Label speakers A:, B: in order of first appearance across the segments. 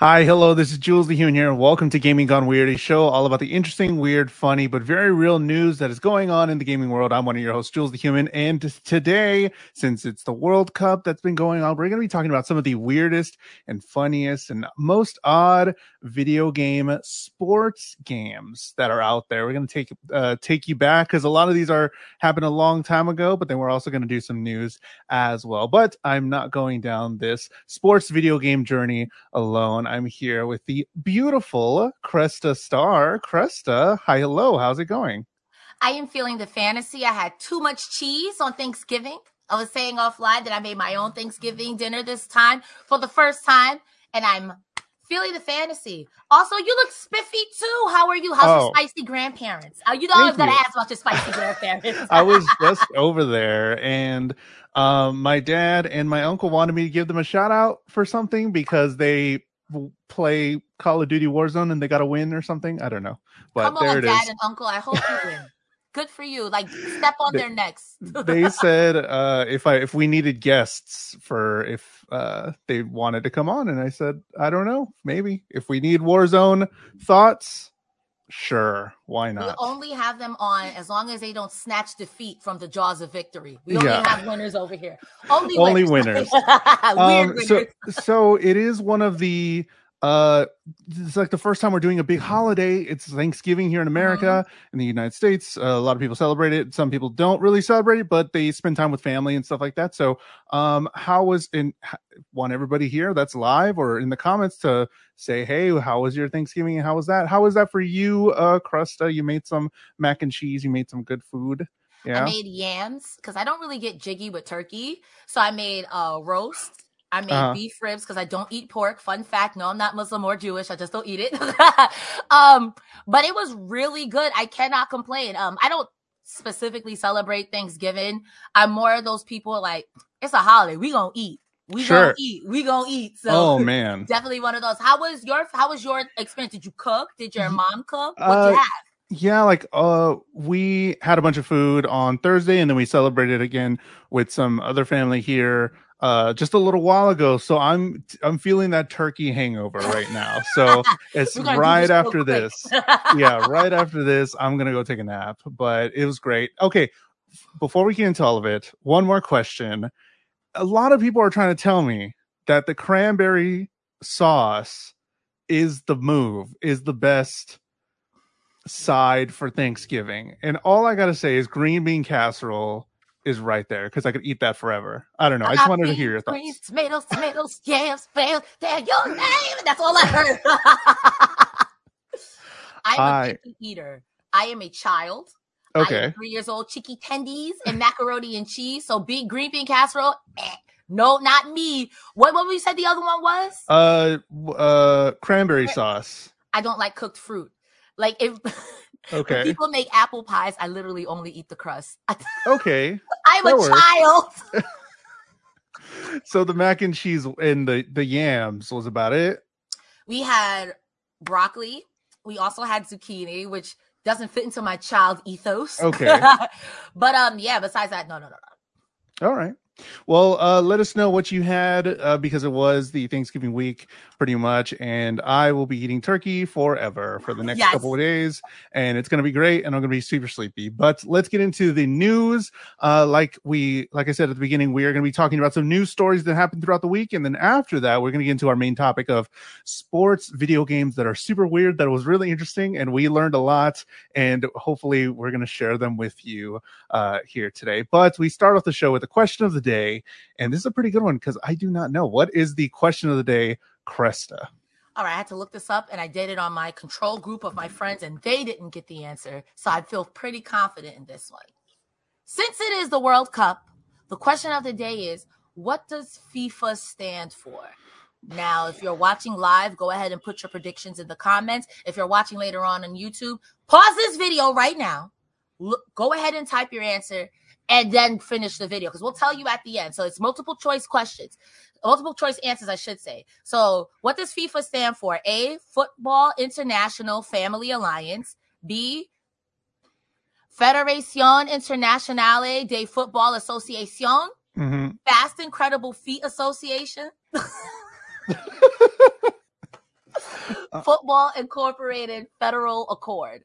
A: Hi, hello, this is Jules the Human here, welcome to Gaming Gone Weird, a show all about the interesting, weird, funny, but very real news that is going on in the gaming world. I'm one of your hosts, Jules the Human, and today, since it's the World Cup that's been going on, we're going to be talking about some of the weirdest and funniest and most odd video game sports games that are out there. We're going to take uh, take you back because a lot of these are happened a long time ago, but then we're also going to do some news as well. But I'm not going down this sports video game journey alone. I'm here with the beautiful Cresta Starr. Cresta, hi, hello. How's it going?
B: I am feeling the fantasy. I had too much cheese on Thanksgiving. I was saying offline that I made my own Thanksgiving dinner this time for the first time, and I'm feeling the fantasy. Also, you look spiffy too. How are you? How's oh. your spicy grandparents? Oh, you know I was gonna ask about your spicy grandparents.
A: I was just over there, and um, my dad and my uncle wanted me to give them a shout out for something because they play Call of Duty Warzone and they got a win or something. I don't know. But
B: Come
A: there
B: on,
A: it
B: Dad
A: is.
B: and Uncle. I hope you win. Good for you. Like step on
A: they,
B: their necks.
A: they said uh, if I if we needed guests for if uh, they wanted to come on, and I said I don't know, maybe if we need Warzone thoughts, Sure, why not?
B: We only have them on as long as they don't snatch defeat from the jaws of victory. We only yeah. have winners over here. Only
A: only winners. winners. um, winners. So, so it is one of the uh it's like the first time we're doing a big holiday. It's thanksgiving here in america mm-hmm. in the united states. Uh, a lot of people celebrate it. Some people don't really celebrate it but they spend time with family and stuff like that. So um how was in want everybody here that's live or in the comments to say hey how was your thanksgiving and how was that? How was that for you uh Cresta you made some mac and cheese. You made some good food.
B: Yeah. I made yams because I don't really get jiggy with turkey. So I made a uh, roast I made uh-huh. beef ribs because I don't eat pork. Fun fact: No, I'm not Muslim or Jewish. I just don't eat it. um, but it was really good. I cannot complain. Um, I don't specifically celebrate Thanksgiving. I'm more of those people like it's a holiday. We gonna eat. We sure. gonna eat. We gonna eat. So,
A: oh man,
B: definitely one of those. How was your How was your experience? Did you cook? Did your mom cook? What uh, you have?
A: Yeah, like uh we had a bunch of food on Thursday and then we celebrated again with some other family here uh just a little while ago so i'm i'm feeling that turkey hangover right now. So it's right after this. Yeah right after this i'm gonna go take a nap but it was great. Okay before we get into all of it one more question. A lot of people are trying to tell me that the cranberry sauce is the move is the best side for thanksgiving and all i gotta say is green bean casserole is right there because I could eat that forever. I don't know. I just wanted to hear your thoughts.
B: Greens, tomatoes, tomatoes, yams, fails. They're your name. That's all I heard. I'm I, a picky eater. I am a child.
A: Okay.
B: three years old. Chicky tendies and macaroni and cheese. So big green bean casserole. Eh. No, not me. What what we said the other one was?
A: Uh, uh, cranberry sauce.
B: I don't like cooked fruit. Like if
A: Okay.
B: When people make apple pies. I literally only eat the crust.
A: okay.
B: I'm that a works.
A: child. so the mac and cheese and the the yams was about it.
B: We had broccoli. We also had zucchini, which doesn't fit into my child ethos.
A: Okay.
B: but um, yeah. Besides that, no, no, no,
A: no. All right. Well, uh, let us know what you had uh, because it was the Thanksgiving week pretty much. And I will be eating turkey forever for the next yes. couple of days. And it's going to be great. And I'm going to be super sleepy. But let's get into the news. Uh, like we, like I said at the beginning, we are going to be talking about some news stories that happened throughout the week. And then after that, we're going to get into our main topic of sports video games that are super weird, that was really interesting. And we learned a lot. And hopefully we're going to share them with you uh, here today. But we start off the show with the question of the day. And this is a pretty good one because I do not know. What is the question of the day, Cresta?
B: All right, I had to look this up and I did it on my control group of my friends and they didn't get the answer. So I feel pretty confident in this one. Since it is the World Cup, the question of the day is what does FIFA stand for? Now, if you're watching live, go ahead and put your predictions in the comments. If you're watching later on on YouTube, pause this video right now. Look, go ahead and type your answer and then finish the video because we'll tell you at the end. So it's multiple choice questions, multiple choice answers, I should say. So what does FIFA stand for? A, Football International Family Alliance. B, Federación Internacional de Football Association.
A: Mm-hmm.
B: Fast Incredible Feet Association. Football Incorporated Federal Accord.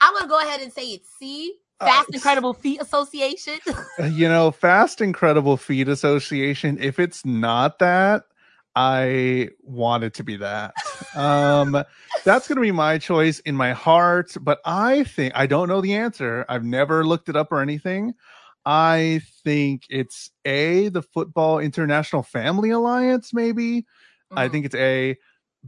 B: I'm gonna go ahead and say it's C.
A: Uh,
B: Fast
A: s-
B: Incredible Feet Association.
A: you know, Fast Incredible Feet Association. If it's not that, I want it to be that. Um, that's going to be my choice in my heart, but I think I don't know the answer. I've never looked it up or anything. I think it's A, the Football International Family Alliance, maybe. I
B: Mhm.
A: think it's A.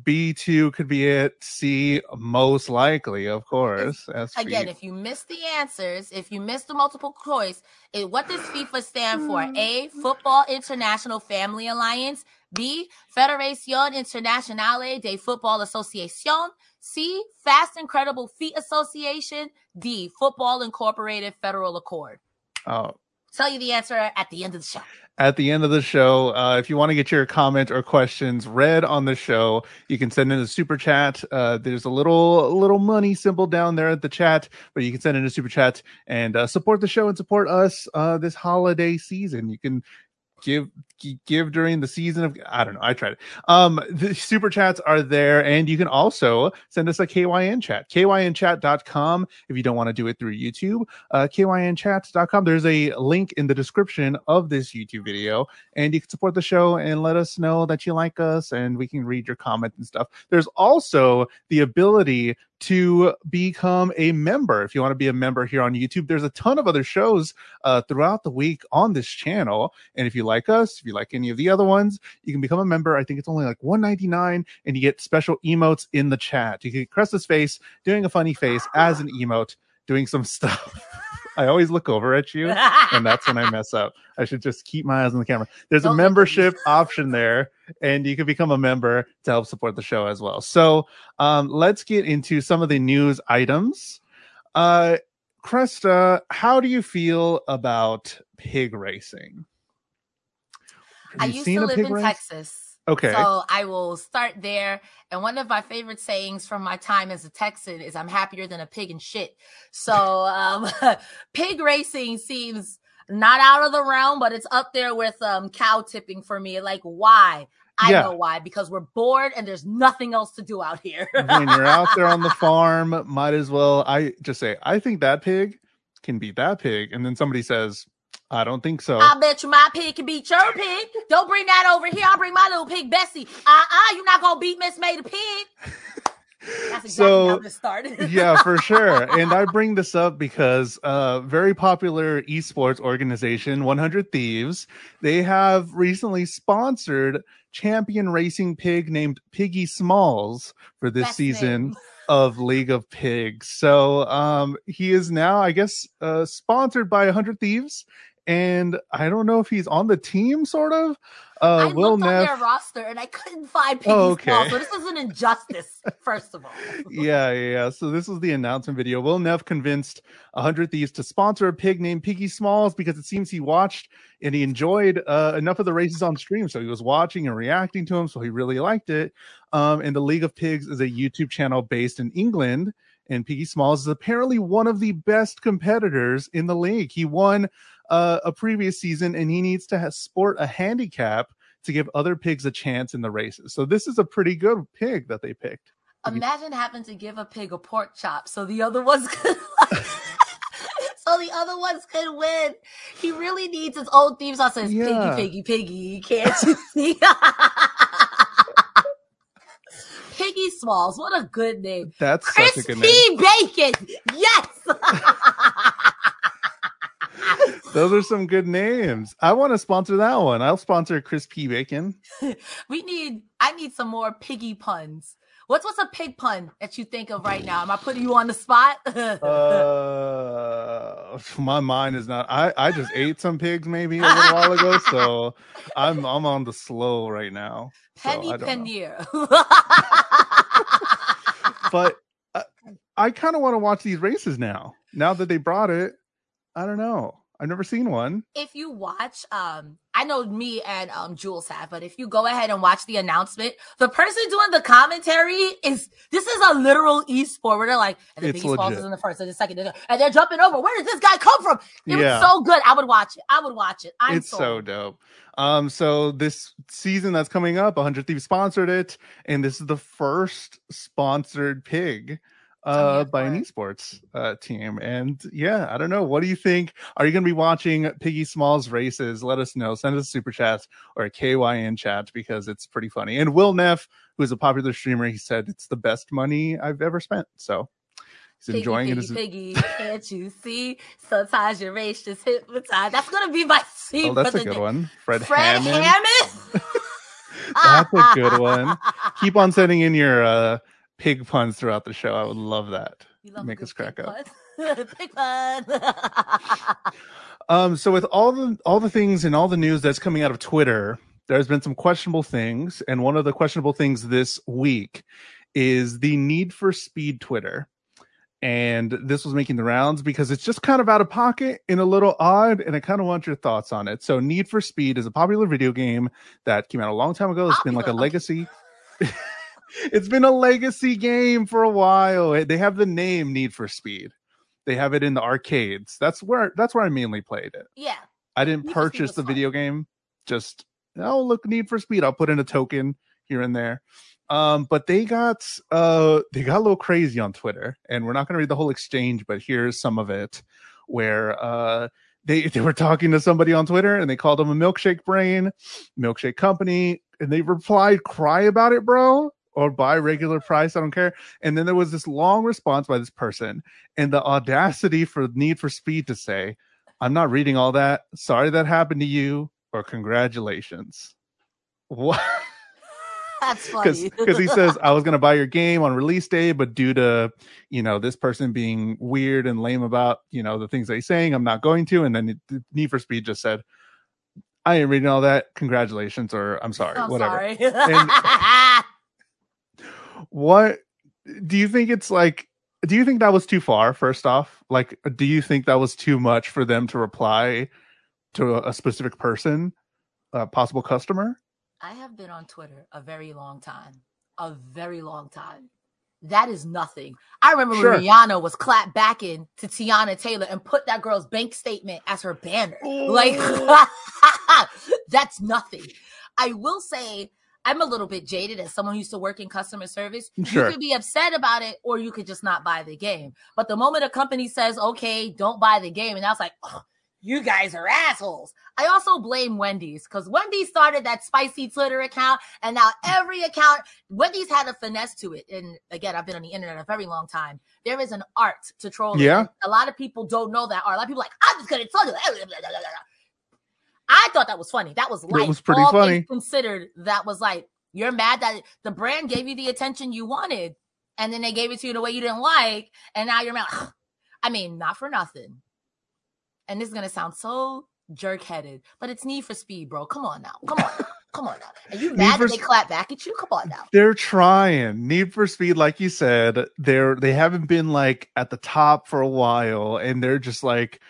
A: B2 could be it. C, most likely, of course. as
B: Again, if you miss the answers, if you miss the multiple choice, it, what does FIFA stand for? Hmm. A. Football International Family Alliance. B. Federación Internacional de Football Associación. C. Fast Incredible Feet Association. D. Football Incorporated Federal Accord.
A: Oh,
B: Tell you the answer at the end of the show.
A: At the end of the show. Uh, if you want to get your comment or questions read on the show, you can send in a super chat. Uh, there's a little little money symbol down there at the chat, but you can send in a super chat and uh, support the show and support us uh, this holiday season. You can give gi- give during the season of I don't know. I tried it. Um, the super chats are there, and you can also send us a KYN chat, kynchat.com if you don't want to do it through YouTube uh, kynchat.com. There's a link in the description of this YouTube video, and you can support the show and let us know that you like us, and we can read your comment and stuff. There's also the ability to become a member. If you want to be a member here on YouTube, there's a ton of other shows uh, throughout the week on this channel. And if you like us, you like any of the other ones, you can become a member. I think it's only like 199 and you get special emotes in the chat. You can get Cresta's face doing a funny face as an emote, doing some stuff. I always look over at you and that's when I mess up. I should just keep my eyes on the camera. There's a
B: Don't look at me.
A: membership option there, and you can become a member to help support the show as well. So um, let's get into some of the news items. Uh, Cresta, how do you feel about pig racing?
B: I used to live in
A: race?
B: Texas.
A: Okay.
B: So I will start there. And one of my favorite sayings from my time as a Texan is I'm happier than a pig in shit. So um pig racing seems not out of the realm, but it's up there with um cow tipping for me. Like why? I
A: Yeah.
B: know why, because we're bored and there's nothing else to do out here.
A: when you're out there on the farm, might as well. I just say, I think that pig can beat that pig, and then somebody says, I don't think so.
B: I bet you my pig can beat your pig. Don't bring that over here. I'll bring my little pig Bessie. Uh-uh, you're not gonna beat Miss May the pig. That's exactly
A: So,
B: how this started.
A: yeah, for sure. And I bring this up because uh very popular esports organization 100 Thieves, they have recently sponsored champion racing pig named Piggy Smalls for this
B: Best
A: season
B: name.
A: of League of Pigs. So um he is now I guess uh sponsored by 100 Thieves and I don't know if he's on the team sort of. Uh
B: I
A: Will
B: looked on
A: Neff
B: their roster and I couldn't find Piggy
A: Oh, okay.
B: Small, so this is an injustice. First of all,
A: yeah, yeah, yeah. So this was the announcement video. Will Neff convinced 100 Thieves to sponsor a pig named Piggy Smalls because it seems he watched and he enjoyed uh, enough of the races on stream. So he was watching and reacting to them. So he really liked it. Um, and the League of Pigs is a YouTube channel based in England. And Piggy Smalls is apparently one of the best competitors in the league. He won uh, a previous season and he needs to sport a handicap to give other pigs a chance in the races. So this is a pretty good pig that they picked.
B: imagine having to give a pig a pork chop so the other ones could. So the other ones could win. He really needs his old theme song says
A: Yeah.
B: piggy, piggy, piggy. Can't you see? Piggy Smalls, what a good name.
A: That's such a good
B: Crispy
A: name.
B: bacon. Yes.
A: Those are some good names. I want to sponsor that one. I'll sponsor crispy bacon.
B: we need. I need some more piggy puns. What's what's a pig pun that you think of right now? Am I putting you on the spot?
A: Uh, my mind is not. I I just ate some pigs maybe a little while ago, so I'm I'm on the slow right now.
B: Penny
A: I.
B: Panier.
A: But uh, I kind of want to watch these races now. Now that they brought it, I don't know. I've never seen one.
B: If you watch, um, I know me and um Jules have, but if you go ahead and watch the announcement, the person doing the commentary is this is a literal e-sport where they're like, and the
A: It's
B: Biggie Smalls is in the first and the second, and they're jumping over. Where did this guy come from? It
A: Yeah.
B: was so good. I would watch it. I would watch it. I'm
A: it's so dope. Um, so this season that's coming up, 100 Thieves sponsored it, and this is the first sponsored pig uh by an esports uh team. And yeah, I don't know. What do you think? Are you gonna be watching Piggy Smalls races? Let us know. Send us a super chat or a KYN chat because it's pretty funny. And Will Neff, who is a popular streamer, he said it's the best money I've ever spent. So he's
B: Piggy,
A: enjoying
B: piggy,
A: it. As
B: piggy, can't you see? Sometimes your race just hypnotized. That's gonna be my scene
A: oh, that's
B: for
A: a
B: the
A: good
B: day.
A: one. Fred,
B: Fred
A: Hammond.
B: Hammond.
A: That's a good one. Keep on sending in your uh pig puns throughout the show. I would love that.
B: You love
A: Make us crack
B: pig
A: up.
B: pun. pig pun.
A: Um, so with all the all the things and all the news that's coming out of Twitter, there's been some questionable things, and one of the questionable things this week is the need for speed Twitter. And this was making the rounds because it's just kind of out of pocket and a little odd, and I kind of want your thoughts on it. So, Need for Speed is a popular video game that came out a long time ago. It's been like a legacy. it's been a legacy game for a while. They have the name Need for Speed. They have it in the arcades. That's where that's where I mainly played it.
B: yeah.
A: I didn't
B: Need
A: purchase the
B: fun.
A: video game. Just oh look, Need for Speed. I'll put in a token here and there. Um, but they got uh they got a little crazy on Twitter, and we're not gonna read the whole exchange, but here's some of it where uh they they were talking to somebody on Twitter and they called them a milkshake brain, milkshake company, and they replied, cry about it, bro. Or buy regular price, I don't care. And then there was this long response by this person, and the audacity for Need for Speed to say, I'm not reading all that. Sorry that happened to you, or congratulations. What?
B: That's funny.
A: Because he says, I was going to buy your game on release day, but due to, you know, this person being weird and lame about, you know, the things they're saying, I'm not going to. And then Need for Speed just said, I ain't reading all that. Congratulations, or I'm sorry,
B: I'm
A: whatever.
B: sorry.
A: What do you think it's like? Do you think that was too far? First off, like, do you think that was too much for them to reply to a, a specific person, a possible customer?
B: I have been on Twitter a very long time. A very long time. That is nothing. I remember
A: Sure.
B: when Rihanna was clapped back in to Teyana Taylor and put that girl's bank statement as her banner. Like, that's nothing. I will say, I'm a little bit jaded as someone who used to work in customer service.
A: Sure.
B: You could be upset about it or you could just not buy the game. But the moment a company says, okay, don't buy the game, and I was like, "Ugh, you guys are assholes. I also blame Wendy's because Wendy's started that spicy Twitter account, and now every account, Wendy's had a finesse to it. And again, I've been on the internet a very long time. There is an art to trolling.
A: Yeah.
B: A lot of people don't know that art. A lot of people are like, I'm just gonna tell you. I thought that was funny. That was light.
A: was pretty
B: All
A: funny.
B: things Considered that was like, you're mad that the brand gave you the attention you wanted, and then they gave it to you in a way you didn't like, and now you're mad. I mean, not for nothing. And this is gonna sound so jerk headed, but it's Need for Speed, bro. Come on now. Come on. now. Come on now. Are you mad
A: for
B: that they clap back at you? Come on now.
A: They're trying. Need for Speed, like you said, they're they haven't been like at the top for a while, and they're just like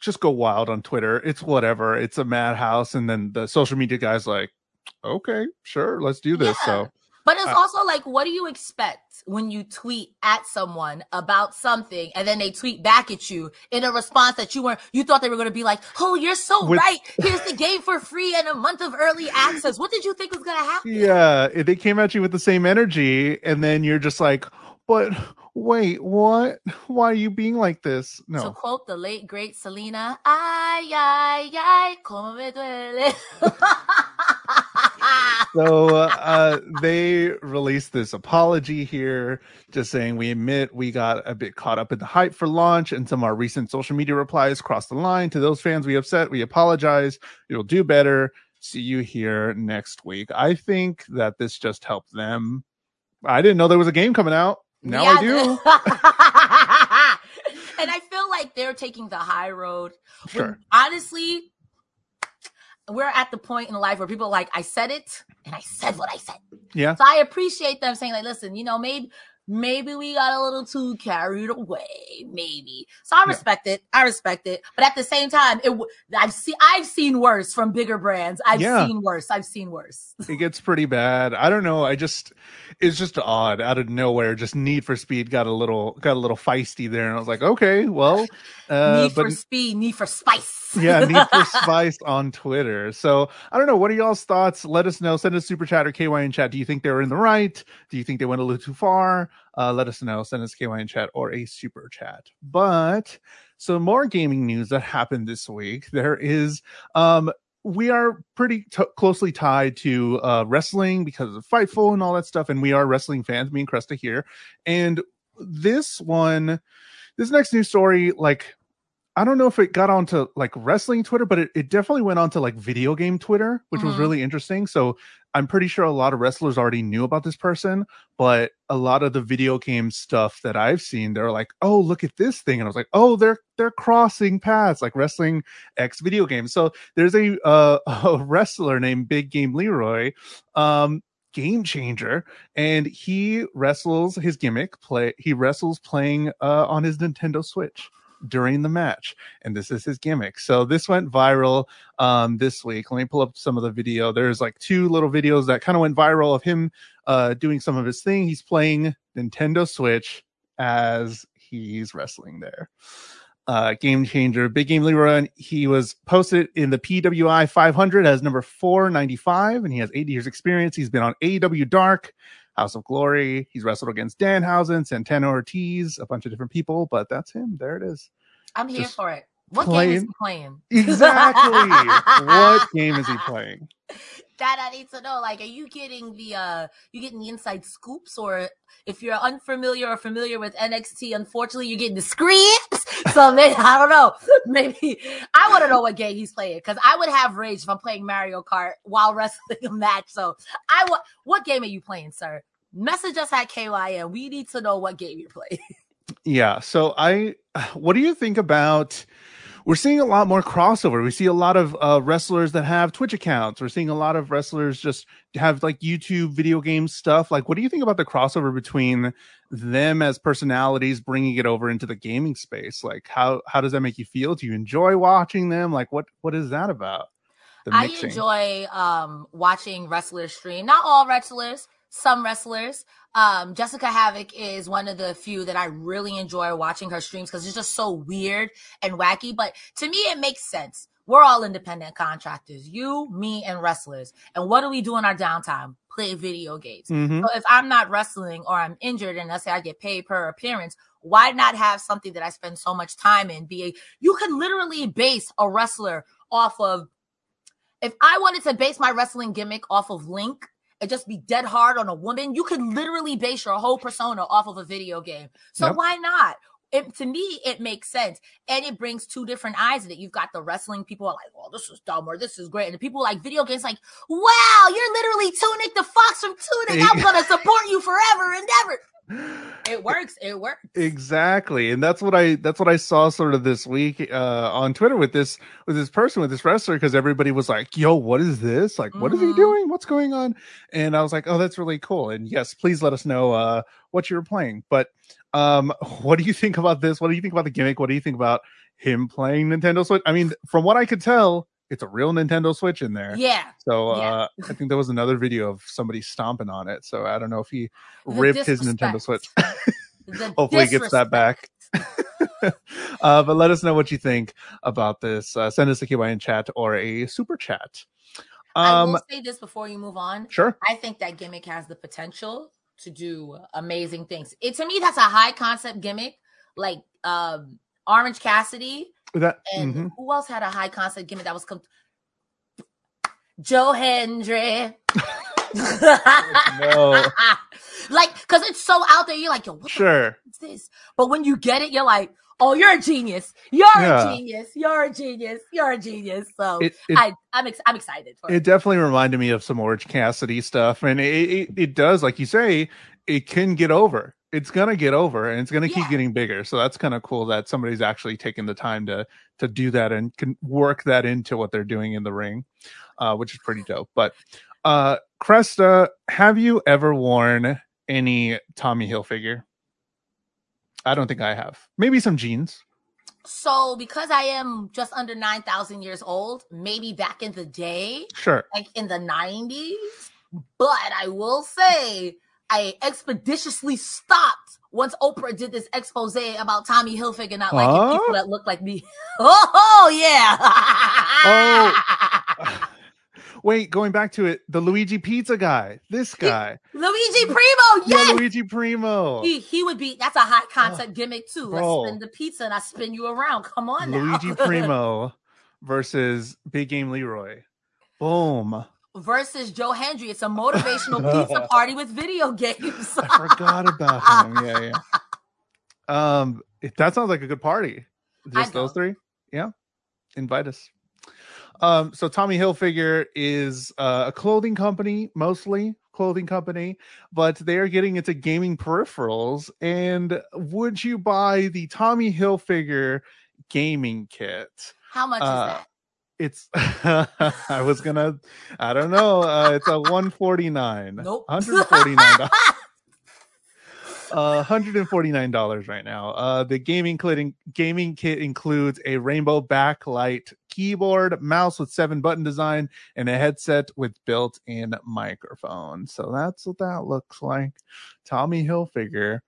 A: just go wild on Twitter. It's whatever. It's a madhouse, and then the social media guys like, okay, sure, let's do this.
B: Yeah.
A: So
B: But it's
A: Uh,
B: also like, what do you expect when you tweet at someone about something and then they tweet back at you in a response that you weren't, you thought they were going to be like, oh, you're so
A: With-
B: right. Here's the game for free and a month of early access. What did you think was going to happen?
A: yeah, they came at you with the same energy, and then you're just like, but wait, what? Why are you being like this? No.
B: To quote the late great Selena, ay, ay, ay, como me duele.
A: so uh, they released this apology here, just saying we admit we got a bit caught up in the hype for launch, and some of our recent social media replies crossed the line. To those fans we upset, we apologize. You'll do better. See you here next week. I think that this just helped them. I didn't know there was a game coming out. Now I do.
B: and I feel like they're taking the high road. When,
A: Sure.
B: honestly, we're at the point in life where people are like, I said it and I said what I said.
A: Yeah.
B: So I appreciate them saying, like, listen, you know, maybe maybe we got a little too carried away, maybe. So I respect yeah. it. I respect it. But at the same time, it I've seen I've seen worse from bigger brands. I've yeah. seen worse. I've seen worse.
A: it gets pretty bad. I don't know. I just it's just odd out of nowhere. Just Need for Speed got a little got a little feisty there, and I was like, okay, well,
B: uh, Need but, for Speed, Need for Spice.
A: yeah, Need for Spice on Twitter. So I don't know. What are y'all's thoughts? Let us know. Send us super chat or KYN chat. Do you think they were in the right? Do you think they went a little too far? uh, let us know. Send us KYN chat or a super chat. But so more gaming news that happened this week. There is um we are pretty t- closely tied to uh, wrestling because of Fightful and all that stuff, and we are wrestling fans. Me and Cresta here, and this one, this next news story, like I don't know if it got onto like wrestling Twitter, but it, it definitely went onto like video game Twitter, which mm-hmm. was really interesting. So I'm pretty sure a lot of wrestlers already knew about this person, but a lot of the video game stuff that I've seen, they're like, "Oh, look at this thing," and I was like, "Oh, they're they're crossing paths like wrestling X video games." So there's a uh, a wrestler named Big Game Leroy. Um, game changer and he wrestles his gimmick play he wrestles playing uh on his nintendo switch during the match. And this is his gimmick. So this went viral um, this week. Let me pull up some of the video. There's like two little videos that kind of went viral of him uh, doing some of his thing. He's playing Nintendo Switch as he's wrestling there. Uh, game changer, big game Leroy. He was posted in the PWI 500 as number 495, and he has 80 years experience. He's been on AEW Dark, House of Glory. He's wrestled against Danhausen, Santana Ortiz, a bunch of different people, but that's him. There it is.
B: I'm here Just for it. What playing. game is he playing?
A: Exactly. what game is he playing?
B: That I need to know. Like, are you getting the uh you getting the inside scoops, or if you're unfamiliar or familiar with NXT, unfortunately you're getting the scripts. So maybe I don't know. Maybe I want to know what game he's playing because I would have rage if I'm playing Mario Kart while wrestling a match. So I want what game are you playing, sir? Message us at KYN. We need to know what game you're playing.
A: Yeah. So I, what do you think about? We're seeing a lot more crossover. We see a lot of uh, wrestlers that have Twitch accounts. We're seeing a lot of wrestlers just have like YouTube video game stuff. Like, what do you think about the crossover between them as personalities, bringing it over into the gaming space? Like, how how does that make you feel? Do you enjoy watching them? Like, what what is that about?
B: I enjoy um, watching wrestlers stream. Not all wrestlers, some wrestlers. Um, Jessicka Havok is one of the few that I really enjoy watching her streams because it's just so weird and wacky. But to me, it makes sense. We're all independent contractors, you, me, and wrestlers. And what do we do in our downtime? Play video games. Mm-hmm. So if I'm not wrestling or I'm injured and let's say I get paid per appearance, why not have something that I spend so much time in? Be a, you can literally base a wrestler off of. If I wanted to base my wrestling gimmick off of Link, and just be dead hard on a woman, you could literally base your whole persona off of a video game. So yep. why not? It, to me, it makes sense. And it brings two different eyes in it. You've got the wrestling people are like, oh, this is dumb or this is great. And the people like video games like, wow, you're literally Tunic the Fox from Tunic. I'm going to support you forever and ever it works it works
A: exactly and that's what i that's what i saw sort of this week uh on twitter with this with this person with this wrestler because everybody was like yo what is this like what mm-hmm. is he mm-hmm. doing what's going on and i was like oh that's really cool and yes please let us know uh what you're playing but um what do you think about this what do you think about the gimmick what do you think about him playing nintendo switch i mean from what i could tell it's a real Nintendo Switch in there.
B: Yeah.
A: So uh, yeah. I think there was another video of somebody stomping on it. So I don't know if he the ripped his Nintendo Switch. Hopefully, he gets that back. uh, but let us know what you think about this. Uh, send us a in chat or a super chat.
B: Um, I will um, say this before you move on.
A: Sure.
B: I think that gimmick has the potential to do amazing things. It to me that's a high concept gimmick, like um, Orange Cassidy
A: that
B: and mm-hmm. who else had a high concept gimmick that was com- Joe Hendry. no. like, cause it's so out there, you're like, yo, what
A: sure.
B: is this? But when you get it, you're like, oh, you're a genius. You're yeah. a genius. You're a genius. You're a genius. So it, it, I, I'm, ex- I'm excited.
A: it, it definitely reminded me of some Orange Cassidy stuff. And it, it, it does, like you say, it can get over it's gonna get over and it's gonna yeah. keep getting bigger. So that's kind of cool that somebody's actually taking the time to to do that and can work that into what they're doing in the ring, uh, which is pretty dope. But uh, Cresta, have you ever worn any Tommy Hilfiger. I don't think I have. Maybe some jeans.
B: So because I am just under 9,000 years old, maybe back in the day,
A: Sure.
B: like in the 90s, but I will say I expeditiously stopped once Oprah did this expose about Tommy Hilfiger not liking people that look like me. Oh, yeah.
A: Oh. Wait, going back to it, the Luigi Pizza guy. This guy.
B: Luigi Primo,
A: Yeah. Luigi Primo.
B: He, he would be, that's a high concept gimmick too.
A: bro.
B: I spin the pizza and I spin you around. Come on now.
A: Luigi Primo versus Big Game Leroy. Boom.
B: versus Joe Hendry. It's a motivational pizza party with video games.
A: I forgot about him. Yeah, yeah. Um, that sounds like a good party. Just those three. Yeah, invite us. Um, so Tommy Hilfiger is uh, a clothing company, mostly clothing company, but they are getting into gaming peripherals. And would you buy the Tommy Hilfiger gaming kit?
B: How much
A: Uh,
B: is that?
A: It's I was gonna I don't know. Uh, it's a 149.
B: Nope.
A: 149. Uh, $149 right now. Uh, the gaming kit, gaming kit includes a rainbow backlight keyboard, mouse with seven button design, and a headset with built-in microphone. So that's what that looks like. Tommy Hilfiger,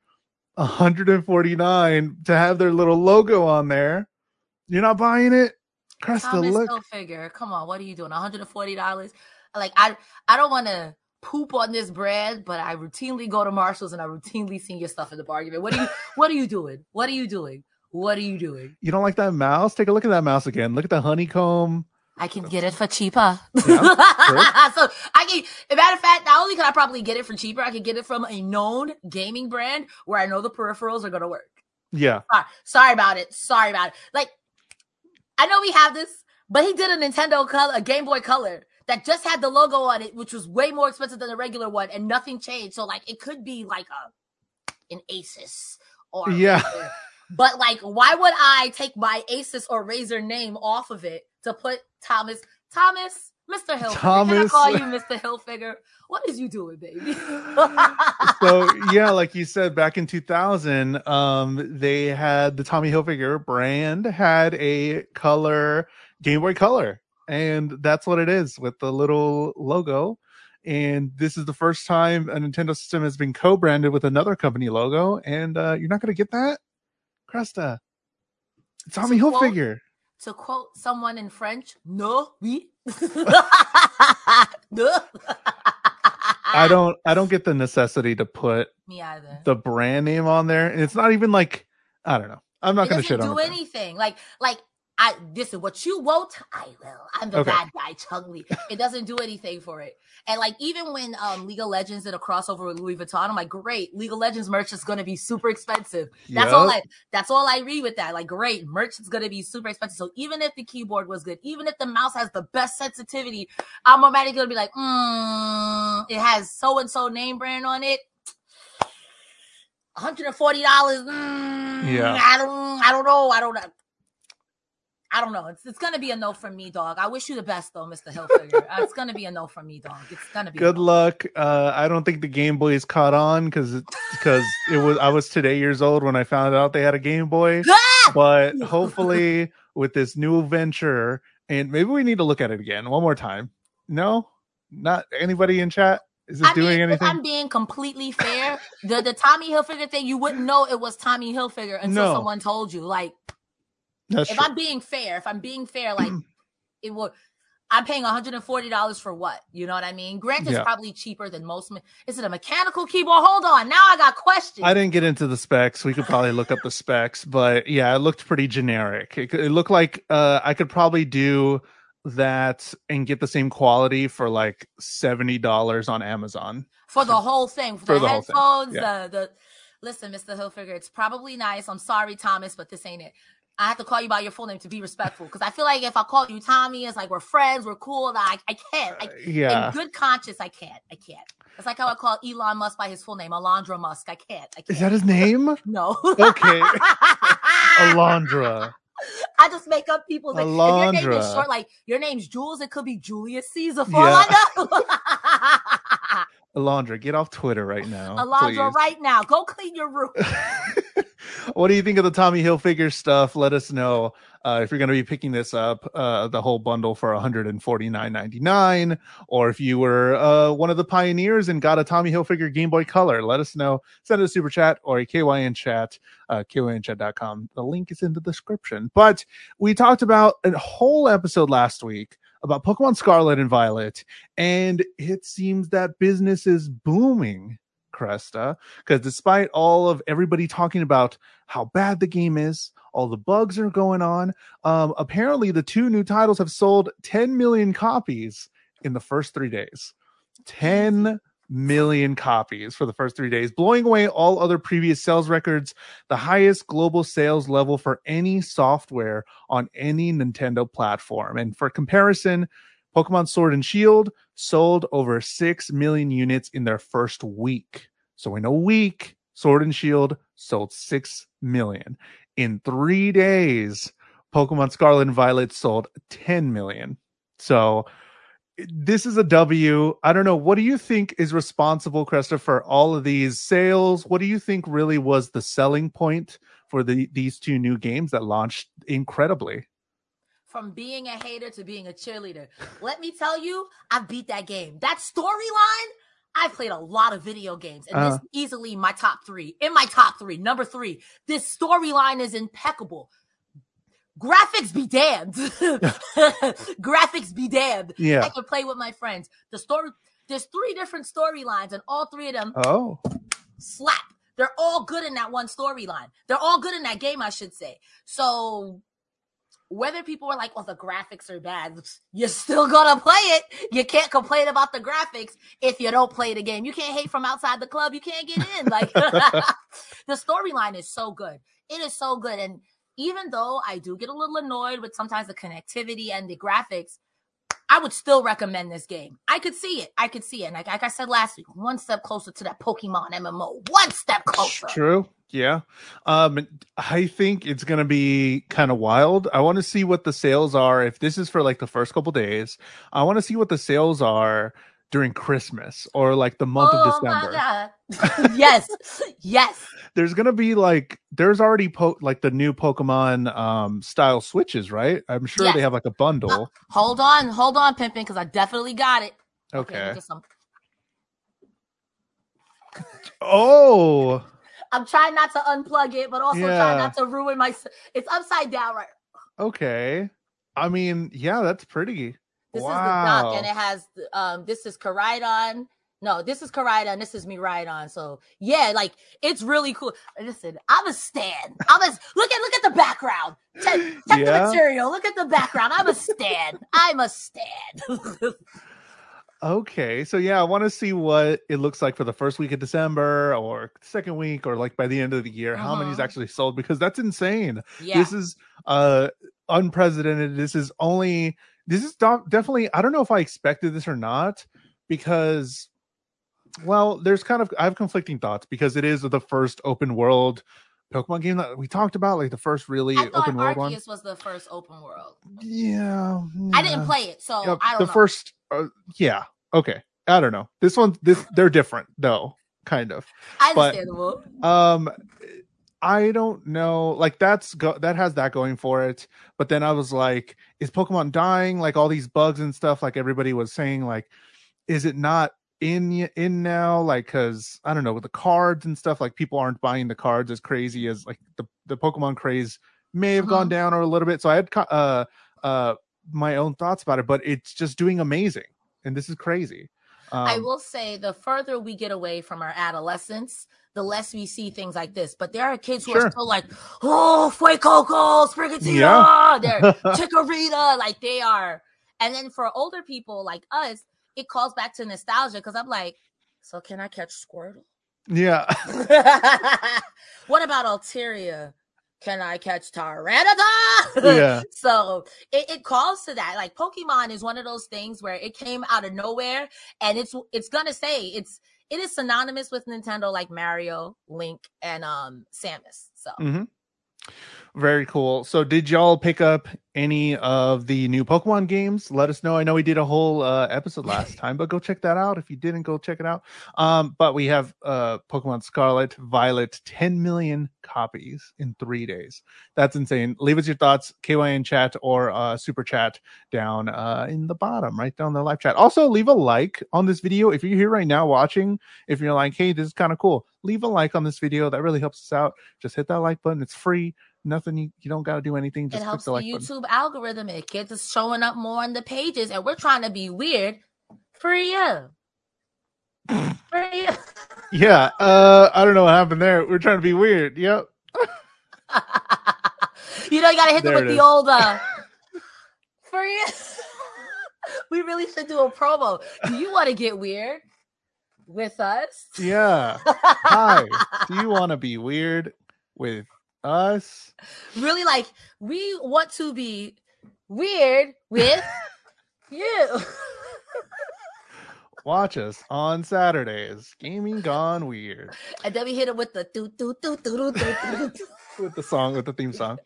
A: 149 to have their little logo on there. You're not buying it? Cresta,
B: Thomas
A: look.
B: Hilfiger. Come on, what are you doing? $140? Like I I don't want to poop on this brand, but I routinely go to Marshalls and I routinely see your stuff in the bargain bin. What are you what are you doing? What are you doing? What are you doing?
A: You don't like that mouse? Take a look at that mouse again. Look at the honeycomb.
B: I can get it for cheaper.
A: Yeah,
B: so I can, as a matter of fact, not only can I probably get it for cheaper, I can get it from a known gaming brand where I know the peripherals are going to work.
A: Yeah.
B: Sorry, sorry about it. Sorry about it. Like, I know we have this, but he did a Nintendo color, a Game Boy Color that just had the logo on it, which was way more expensive than the regular one, and nothing changed. So like, it could be like a an Asus or
A: Yeah.
B: But like, why would I take my Asus or Razer name off of it to put Thomas Thomas? Mr. Hilfiger. Can I call you Mr. Hilfiger? What is you doing, baby?
A: so yeah, like you said, back in 2000, um, they had the Tommy Hilfiger brand had a color Game Boy Color, and that's what it is with the little logo. And this is the first time a Nintendo system has been co-branded with another company logo, and uh, you're not going to get that, Cresta. Tommy
B: To quote-
A: Hilfiger.
B: to quote someone in French, no, oui. no.
A: I don't. I don't get the necessity to put
B: Me either.
A: the brand name on there, and it's not even like I don't know. I'm not going to shit on
B: do anything. Like, like I this is what you won't. I will. I'm the
A: Okay.
B: bad guy, Chun-Li. It doesn't do anything for it. And like, even when um League of Legends did a crossover with Louis Vuitton, I'm like, great. League of Legends merch is going to be super expensive. That's all I. That's all I read with that. Like, great, merch is going to be super expensive. So even if the keyboard was good, even if the mouse has the best sensitivity, I'm automatically going to be like, mm, it has so and so name brand on it. $140. Mm,
A: Yeah.
B: I don't I don't know. I don't know. I don't know. It's it's gonna be a no from me, dog. I wish you the best though, Mr. Hilfiger. It's gonna be a no from me, dog. It's gonna be
A: Good
B: no.
A: luck. Uh, I don't think the Game Boy is caught on because because it was I was today years old when I found out they had a Game Boy. But hopefully, with this new venture, and maybe we need to look at it again one more time. No, not anybody in chat. Is it
B: I
A: doing
B: mean, if
A: anything?
B: I'm being completely fair. the the Tommy Hilfiger thing, you wouldn't know it was Tommy Hilfiger until
A: No.
B: someone told you. Like,
A: That's
B: if
A: true.
B: I'm being fair, if I'm being fair, like it would. I'm paying $140 for what? You know what I mean? Granted,
A: Yeah.
B: it's probably cheaper than most. me- Is it a mechanical keyboard? Hold on. Now I got questions.
A: I didn't get into the specs. We could probably look up the specs, but yeah, it looked pretty generic. It, it looked like uh, I could probably do that and get the same quality for like seventy dollars on Amazon.
B: for the whole thing, for,
A: For
B: the,
A: the whole thing,
B: headphones,
A: yeah.
B: the the. Listen, Mr. Hilfiger, it's probably nice. I'm sorry, Thomas, but this ain't it. I have to call you by your full name to be respectful because I feel like if I call you Tommy, it's like we're friends, we're cool. and I, I can't. I, uh,
A: yeah,
B: In good conscience, I can't. I can't. It's like how I call Elon Musk by his full name, Alondra Musk. I can't. I can't.
A: is that his name?
B: no.
A: Okay. Alondra.
B: I just make up people's like, if your name is short, like your name's Jules, it could be Julius Caesar for all I know.
A: Alondra, get off Twitter right now.
B: Alondra,
A: please.
B: right now, go clean your room.
A: What do you think of the Tommy Hilfiger stuff? Let us know uh, if you're going to be picking this up, uh, the whole bundle for 149.99, or if you were uh, one of the pioneers and got a Tommy Hilfiger Game Boy Color. Let us know. Send us a super chat or a KYN chat, uh, kynchat.com. The link is in the description. But we talked about a whole episode last week about Pokemon Scarlet and Violet, and it seems that business is booming. Cresta, because despite all of everybody talking about how bad the game is, all the bugs are going on. Um, apparently, the two new titles have sold 10 million copies in the first three days. 10 million copies for the first three days, blowing away all other previous sales records, the highest global sales level for any software on any Nintendo platform. And for comparison, Pokemon Sword and Shield sold over 6 million units in their first week. So in a week, Sword and Shield sold 6 million. In three days, Pokemon Scarlet and Violet sold 10 million. So this is a W. I don't know. What do you think is responsible, Cresta, for all of these sales? What do you think really was the selling point for the these two new games that launched incredibly?
B: From being a hater to being a cheerleader. Let me tell you, I beat that game. That storyline, I played a lot of video games, and uh, this easily my top three. In my top three, number three, this storyline is impeccable. Graphics be damned. Graphics be damned.
A: Yeah.
B: I can play with my friends. The story, there's three different storylines, and all three of them
A: oh
B: slap. They're all good in that one storyline. They're all good in that game, I should say. So whether people are like, "Oh, the graphics are bad," you're still gonna play it. You can't complain about the graphics if you don't play the game. You can't hate from outside the club. You can't get in. Like the storyline is so good. It is so good, and even though I do get a little annoyed with sometimes the connectivity and the graphics, I would still recommend this game. I could see it. I could see it. And like, like I said last week, one step closer to that Pokemon MMO. One step closer.
A: True. Yeah. Um, I think it's going to be kind of wild. I want to see what the sales are. If this is for like the first couple days, I want to see what the sales are during Christmas or like the month oh of
B: December. yes. Yes.
A: There's going to be like there's already po- like the new Pokemon um style switches, right? I'm sure yes. they have like a bundle. Uh,
B: hold on, hold on, Pimpin, cuz I definitely got it.
A: Okay. some... oh.
B: I'm trying not to unplug it, but also yeah. trying not to ruin my it's upside down right.
A: Okay. I mean, yeah, that's pretty.
B: This wow. is the dock, and it has um. This is Koraidon. No, this is Koraidon. This is Miraidon. So yeah, like it's really cool. Listen, I'm a stan. I'm a look at look at the background. Check, check yeah. the material. Look at the background. I'm a stan. I'm a stan.
A: okay, so yeah, I want to see what it looks like for the first week of December or second week or like by the end of the year. How many's uh-huh. actually sold? Because that's insane. Yeah. This is uh unprecedented. This is only this is definitely i don't know if i expected this or not because well there's kind of i have conflicting thoughts because it is the first open world pokemon game that we talked about like the first really open world
B: one was the first open world
A: yeah, yeah.
B: i didn't play it so yeah, i don't
A: the
B: know.
A: first uh, yeah okay i don't know this one this they're different though kind of
B: understandable
A: but, um I don't know. Like that's go- that has that going for it. But then I was like, is Pokemon dying? Like all these bugs and stuff. Like everybody was saying, like, is it not in in now? Like, cause I don't know with the cards and stuff. Like people aren't buying the cards as crazy as like the the Pokemon craze may have gone mm-hmm. down or a little bit. So I had uh uh my own thoughts about it, but it's just doing amazing, and this is crazy.
B: Um, I will say the further we get away from our adolescence, the less we see things like this. But there are kids who sure. are still like, oh, Fuecoco, Sprigatito, yeah. they're Chikorita, like they are. And then for older people like us, it calls back to nostalgia because I'm like, so can I catch Squirtle?
A: Yeah.
B: what about Altaria? Can I catch Tyranitar?
A: Yeah.
B: so it, it calls to that. Like Pokemon is one of those things where it came out of nowhere and it's it's gonna say it's it is synonymous with Nintendo like Mario, Link, and um Samus. So
A: mm-hmm. Very cool. So, did y'all pick up any of the new Pokemon games? Let us know. I know we did a whole uh, episode last time, but go check that out. If you didn't, go check it out. Um, but we have uh, Pokemon Scarlet, Violet, 10 million copies in three days. That's insane. Leave us your thoughts, KYN chat or uh, super chat down uh, in the bottom, right down the live chat. Also, leave a like on this video if you're here right now watching. If you're like, hey, this is kind of cool, leave a like on this video. That really helps us out. Just hit that like button. It's free nothing you, you don't got to do anything just
B: it helps
A: the, like
B: youtube
A: button.
B: algorithm. It gets us showing up more on the pages and we're trying to be weird. For you for you
A: yeah uh i don't know what happened there. We're trying to be weird. Yep.
B: You know you gotta hit
A: There
B: them with the old uh for you we really should do a promo. Do you want to get weird with us?
A: Yeah. Hi. Do you want to be weird with us.
B: Really, like we want to be weird with you.
A: Watch us on Saturdays, Gaming Gone Weird.
B: And then we hit it with the doo doo doo doo doo doo
A: with the song, with the theme song.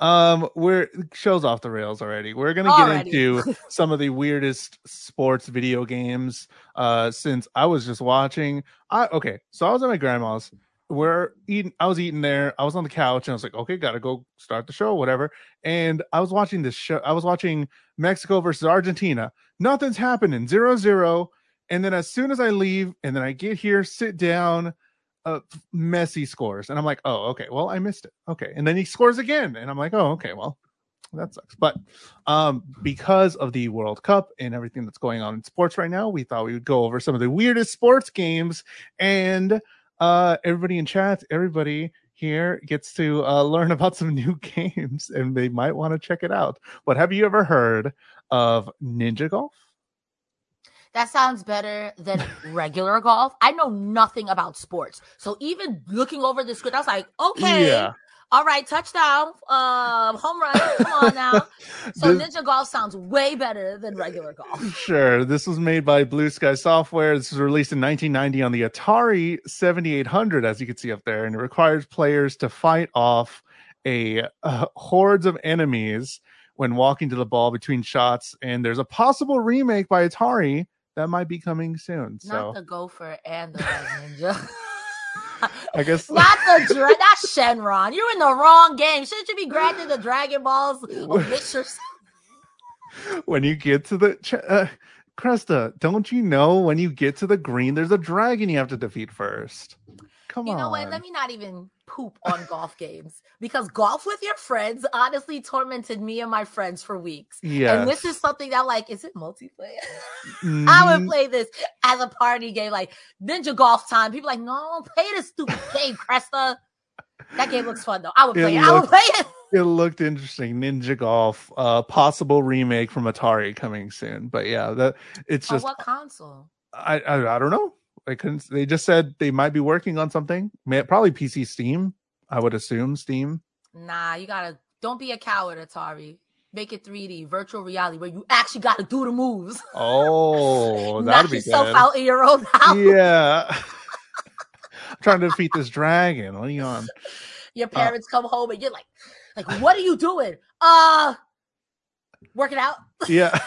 A: Um, we're shows off the rails already. We're gonna
B: already.
A: get into some of the weirdest sports video games. Uh, since I was just watching, I okay, so I was at my grandma's we're eating i was eating there i was on the couch and i was like okay gotta go start the show whatever and i was watching this show i was watching mexico versus argentina nothing's happening zero zero and then as soon as i leave and then i get here sit down uh Messi scores and I'm like, "Oh, okay. Well, I missed it." Okay. And then he scores again and I'm like, "Oh, okay. Well, that sucks." But um because of the World Cup and everything that's going on in sports right now, we thought we would go over some of the weirdest sports games and uh everybody in chat, everybody here gets to uh, learn about some new games and they might want to check it out. But have you ever heard of Ninja Golf?
B: That sounds better than regular golf. I know nothing about sports. So even looking over the script, I was like, okay,
A: Yeah.
B: All right, touchdown, um, home run, come on now. So
A: This-
B: Ninja Golf sounds way better than regular golf.
A: Sure. This was made by Blue Sky Software. This was released in 1990 on the Atari 7800, as you can see up there, and it requires players to fight off a uh, hordes of enemies when walking to the ball between shots. And there's a possible remake by Atari that might be coming soon. So
B: Not the gopher and the ninja.
A: I guess
B: Not the dra- not Shenron. You're in the wrong game. Shouldn't you be granting the Dragon Balls
A: when you get to the ch- uh, Cresta, don't you know when you get to the green, there's a dragon you have to defeat first? Come
B: You
A: on.
B: You know what? Let me not even poop on golf games because golf with your friends honestly tormented me and my friends for weeks.
A: yeah.
B: And this is something that, like, is it multiplayer? I would play this as a party game, like Ninja Golf Time. People like, no, I play this stupid game, Cresta. That game looks fun though. I would
A: It
B: play it. I would play it.
A: it looked interesting. Ninja Golf, uh, possible remake from Atari coming soon. But yeah, that it's
B: On
A: just
B: what console?
A: I, I I don't know. I couldn't. They just said they might be working on something. Probably PC Steam. I would assume Steam.
B: Nah, you gotta don't be a coward, Atari. Make it 3D, virtual reality, where you actually gotta do the moves.
A: Oh, that'd be
B: yourself
A: good.
B: out in your own house.
A: Yeah. I'm trying to defeat this dragon. What are you on?
B: Your parents come home and you're like, like, what are you doing? Uh working out.
A: Yeah.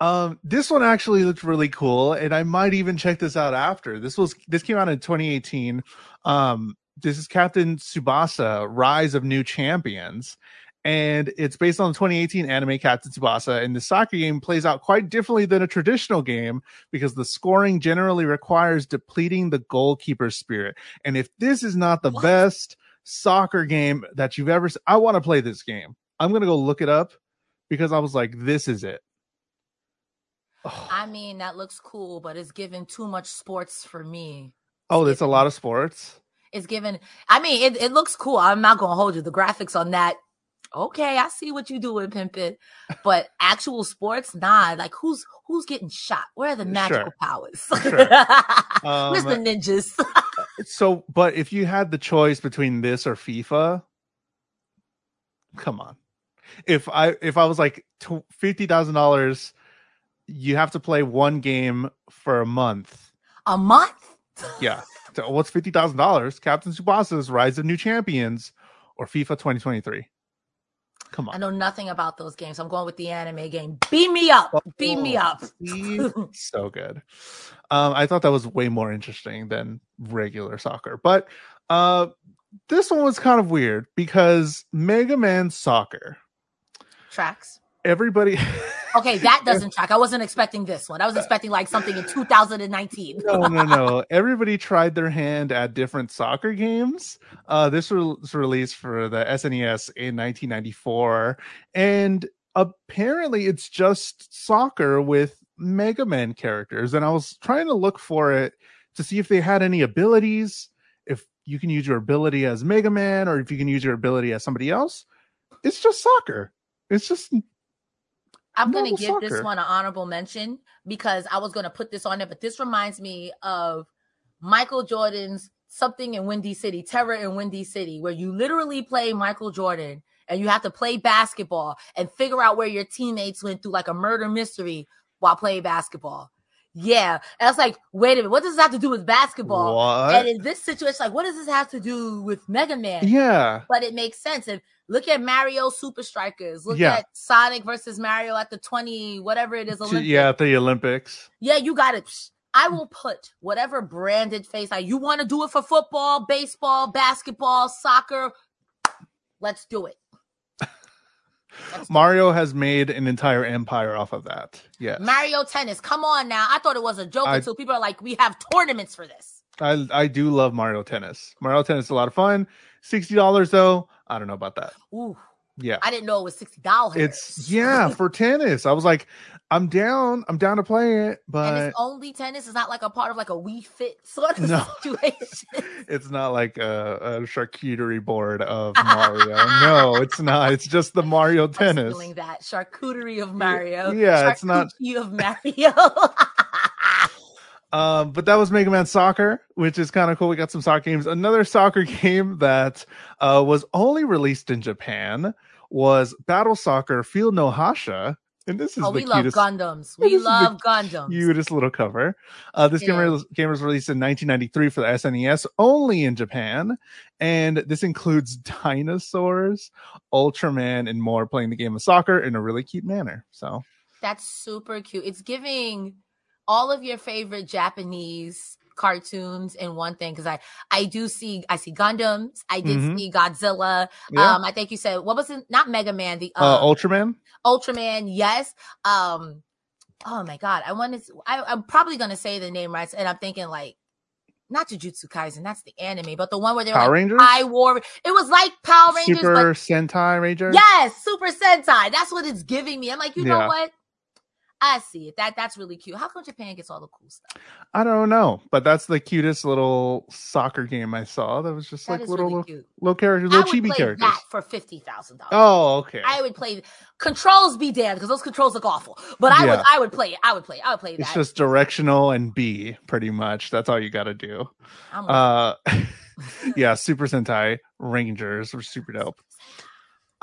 A: Um, this one actually looked really cool, and I might even check this out after. This was this came out in 2018. Um, this is Captain Tsubasa: Rise of New Champions, and it's based on the 2018 anime Captain Tsubasa. And the soccer game plays out quite differently than a traditional game because the scoring generally requires depleting the goalkeeper's spirit. And if this is not the
B: What?
A: best soccer game that you've ever, I want to play this game. I'm gonna go look it up because I was like, this is it. Oh.
B: I mean, that looks cool, but it's giving too much sports for me.
A: Oh, there's a lot of sports.
B: It's given. I mean, it, it looks cool. I'm not gonna hold you. The graphics on that. Okay, I see what you doing, pimpin'. But actual sports, nah. Like who's who's getting shot? Where are the magical
A: Sure.
B: powers?
A: Sure.
B: Where's the
A: Um,
B: ninjas?
A: so, but if you had the choice between this or FIFA, come on. If I if I was like fifty thousand dollars, you have to play one game for a month.
B: a month?
A: Yeah, what's fifty thousand dollars? Captain Tsubasa's Rise of New Champions or FIFA 2023. Come on.
B: I know nothing about those games. I'm going with the anime game. Beam me up. Beam me
A: Oh,
B: up.
A: so good. Um, I thought that was way more interesting than regular soccer. But uh this one was kind of weird because Mega Man Soccer.
B: Tracks.
A: Everybody
B: Okay, that doesn't track. I wasn't expecting this one. I was expecting like something in 2019.
A: no, no, no. Everybody tried their hand at different soccer games. Uh, this was released for the SNES in 1994, and apparently it's just soccer with Mega Man characters. And I was trying to look for it to see if they had any abilities, if you can use your ability as Mega Man, or if you can use your ability as somebody else. It's just soccer. It's just
B: I'm going to give this one an honorable mention because I was going to put this on there, but this reminds me of Michael Jordan's something in Windy City, Terror in Windy City, where you literally play Michael Jordan and you have to play basketball and figure out where your teammates went through like a murder mystery while playing basketball. Yeah. And I was like, wait a minute, what does this have to do with basketball?
A: what?
B: And in this situation, like, what does this have to do with Mega Man?
A: yeah.
B: but it makes sense. If look at Mario Super Strikers, look
A: Yeah.
B: at Sonic versus Mario at the 20, whatever it is, Olympics.
A: Yeah, at the Olympics.
B: Yeah, you got it. I will put whatever branded face like you want to do it for football, baseball, basketball, soccer. Let's do it.
A: Mario has made an entire empire off of that. Yeah.
B: Mario Tennis. Come on now. I thought it was a joke
A: I-
B: until people are like, we have tournaments for this.
A: I I do love Mario Tennis. Mario Tennis is a lot of fun. Sixty dollars though. I don't know about that.
B: Ooh,
A: Yeah.
B: I didn't know it was sixty dollars.
A: It's yeah, for tennis. I was like, I'm down. I'm down to play it,
B: and
A: but
B: it's only tennis. It's not like a part of like a Wii Fit sort of
A: No.
B: situation.
A: it's not like a, a charcuterie board of Mario. no, it's not. It's just the Mario tennis.
B: that charcuterie of Mario.
A: yeah, it's not-
B: of Mario.
A: Um, but that was Mega Man Soccer, which is kind of cool. We got some soccer games. Another soccer game that uh, was only released in Japan was Battle Soccer Field No Hasha. And this is
B: oh,
A: the
B: we love Gundams. We love Gundams.
A: cutest little cover. Uh, this game, was- game was released in 1993 for the SNES, only in Japan. And this includes dinosaurs, Ultraman, and more playing the game of soccer in a really cute manner. So,
B: That's super cute. It's giving all of your favorite Japanese cartoons in one thing because I I do see I see Gundams. I did
A: Mhm.
B: see Godzilla.
A: yeah.
B: Um, I think you said what was it? Not Mega Man. The
A: uh,
B: um,
A: Ultraman.
B: Ultraman, yes. Um, oh my god, I wanted. To, I, I'm probably gonna say the name right, and I'm thinking like not Jujutsu Kaisen. That's the anime, but the one where they're
A: Power
B: like
A: Rangers?
B: I War. It was like Power Rangers,
A: Super
B: but
A: Sentai Rangers.
B: yes, Super Sentai. That's what it's giving me. I'm like, you know what? I see it. That that's really cute. How come Japan gets all the cool stuff?
A: I don't know, but that's the cutest little soccer game I saw. That was just
B: That
A: like little
B: really
A: little, little characters,
B: I
A: little
B: would
A: chibi characters.
B: that for fifty thousand dollars.
A: Oh, okay.
B: I would play controls be damned because those controls look awful. But I would I would play it. I would play. I would play that.
A: it's just directional and B, pretty much. That's all you got to do. Uh, yeah, Super Sentai Rangers were super dope.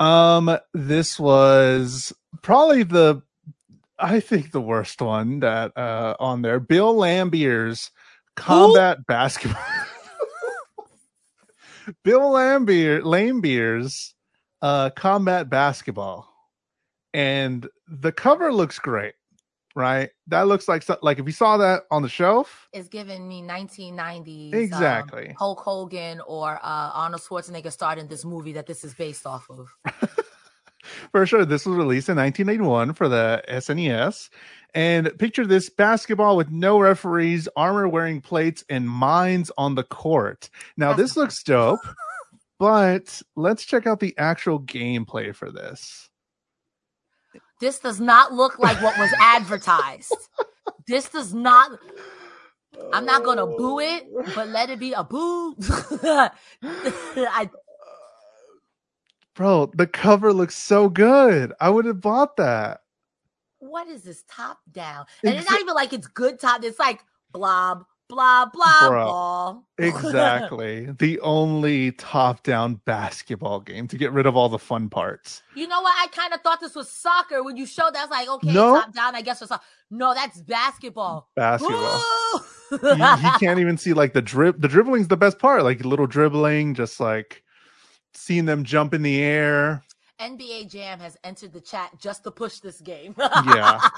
A: Um, this was probably the, I think the worst one that uh on there. Bill Laimbeer's combat basketball. Bill Laimbeer Laimbeer's uh combat basketball, and the cover looks great, right? That looks like like if you saw that on the shelf,
B: it's giving me 1990s um,
A: Exactly.
B: Hulk Hogan or uh, Arnold Schwarzenegger starring this movie that this is based off of.
A: for sure. This was released in 1981 for the SNES. And picture this basketball with no referees, armor wearing plates, and mines on the court. Now, this looks dope, but let's check out the actual gameplay for this.
B: This does not look like what was advertised. this does not. I'm not gonna boo it, but let it be a boo. I,
A: Bro, the cover looks so good. I would have bought that.
B: what is this top down? And it's not even like it's good top. It's like blob, blah blah
A: Bro.
B: ball.
A: Exactly. the only top-down basketball game to get rid of all the fun parts.
B: you know what? I kind of thought this was soccer when you showed that. I was like, okay,
A: No.
B: top down. I guess it's soccer. No, that's basketball.
A: Basketball. You can't even see like the drip. The dribbling's the best part. Like little dribbling, just like seeing them jump in the air.
B: NBA Jam has entered the chat just to push this game.
A: Yeah.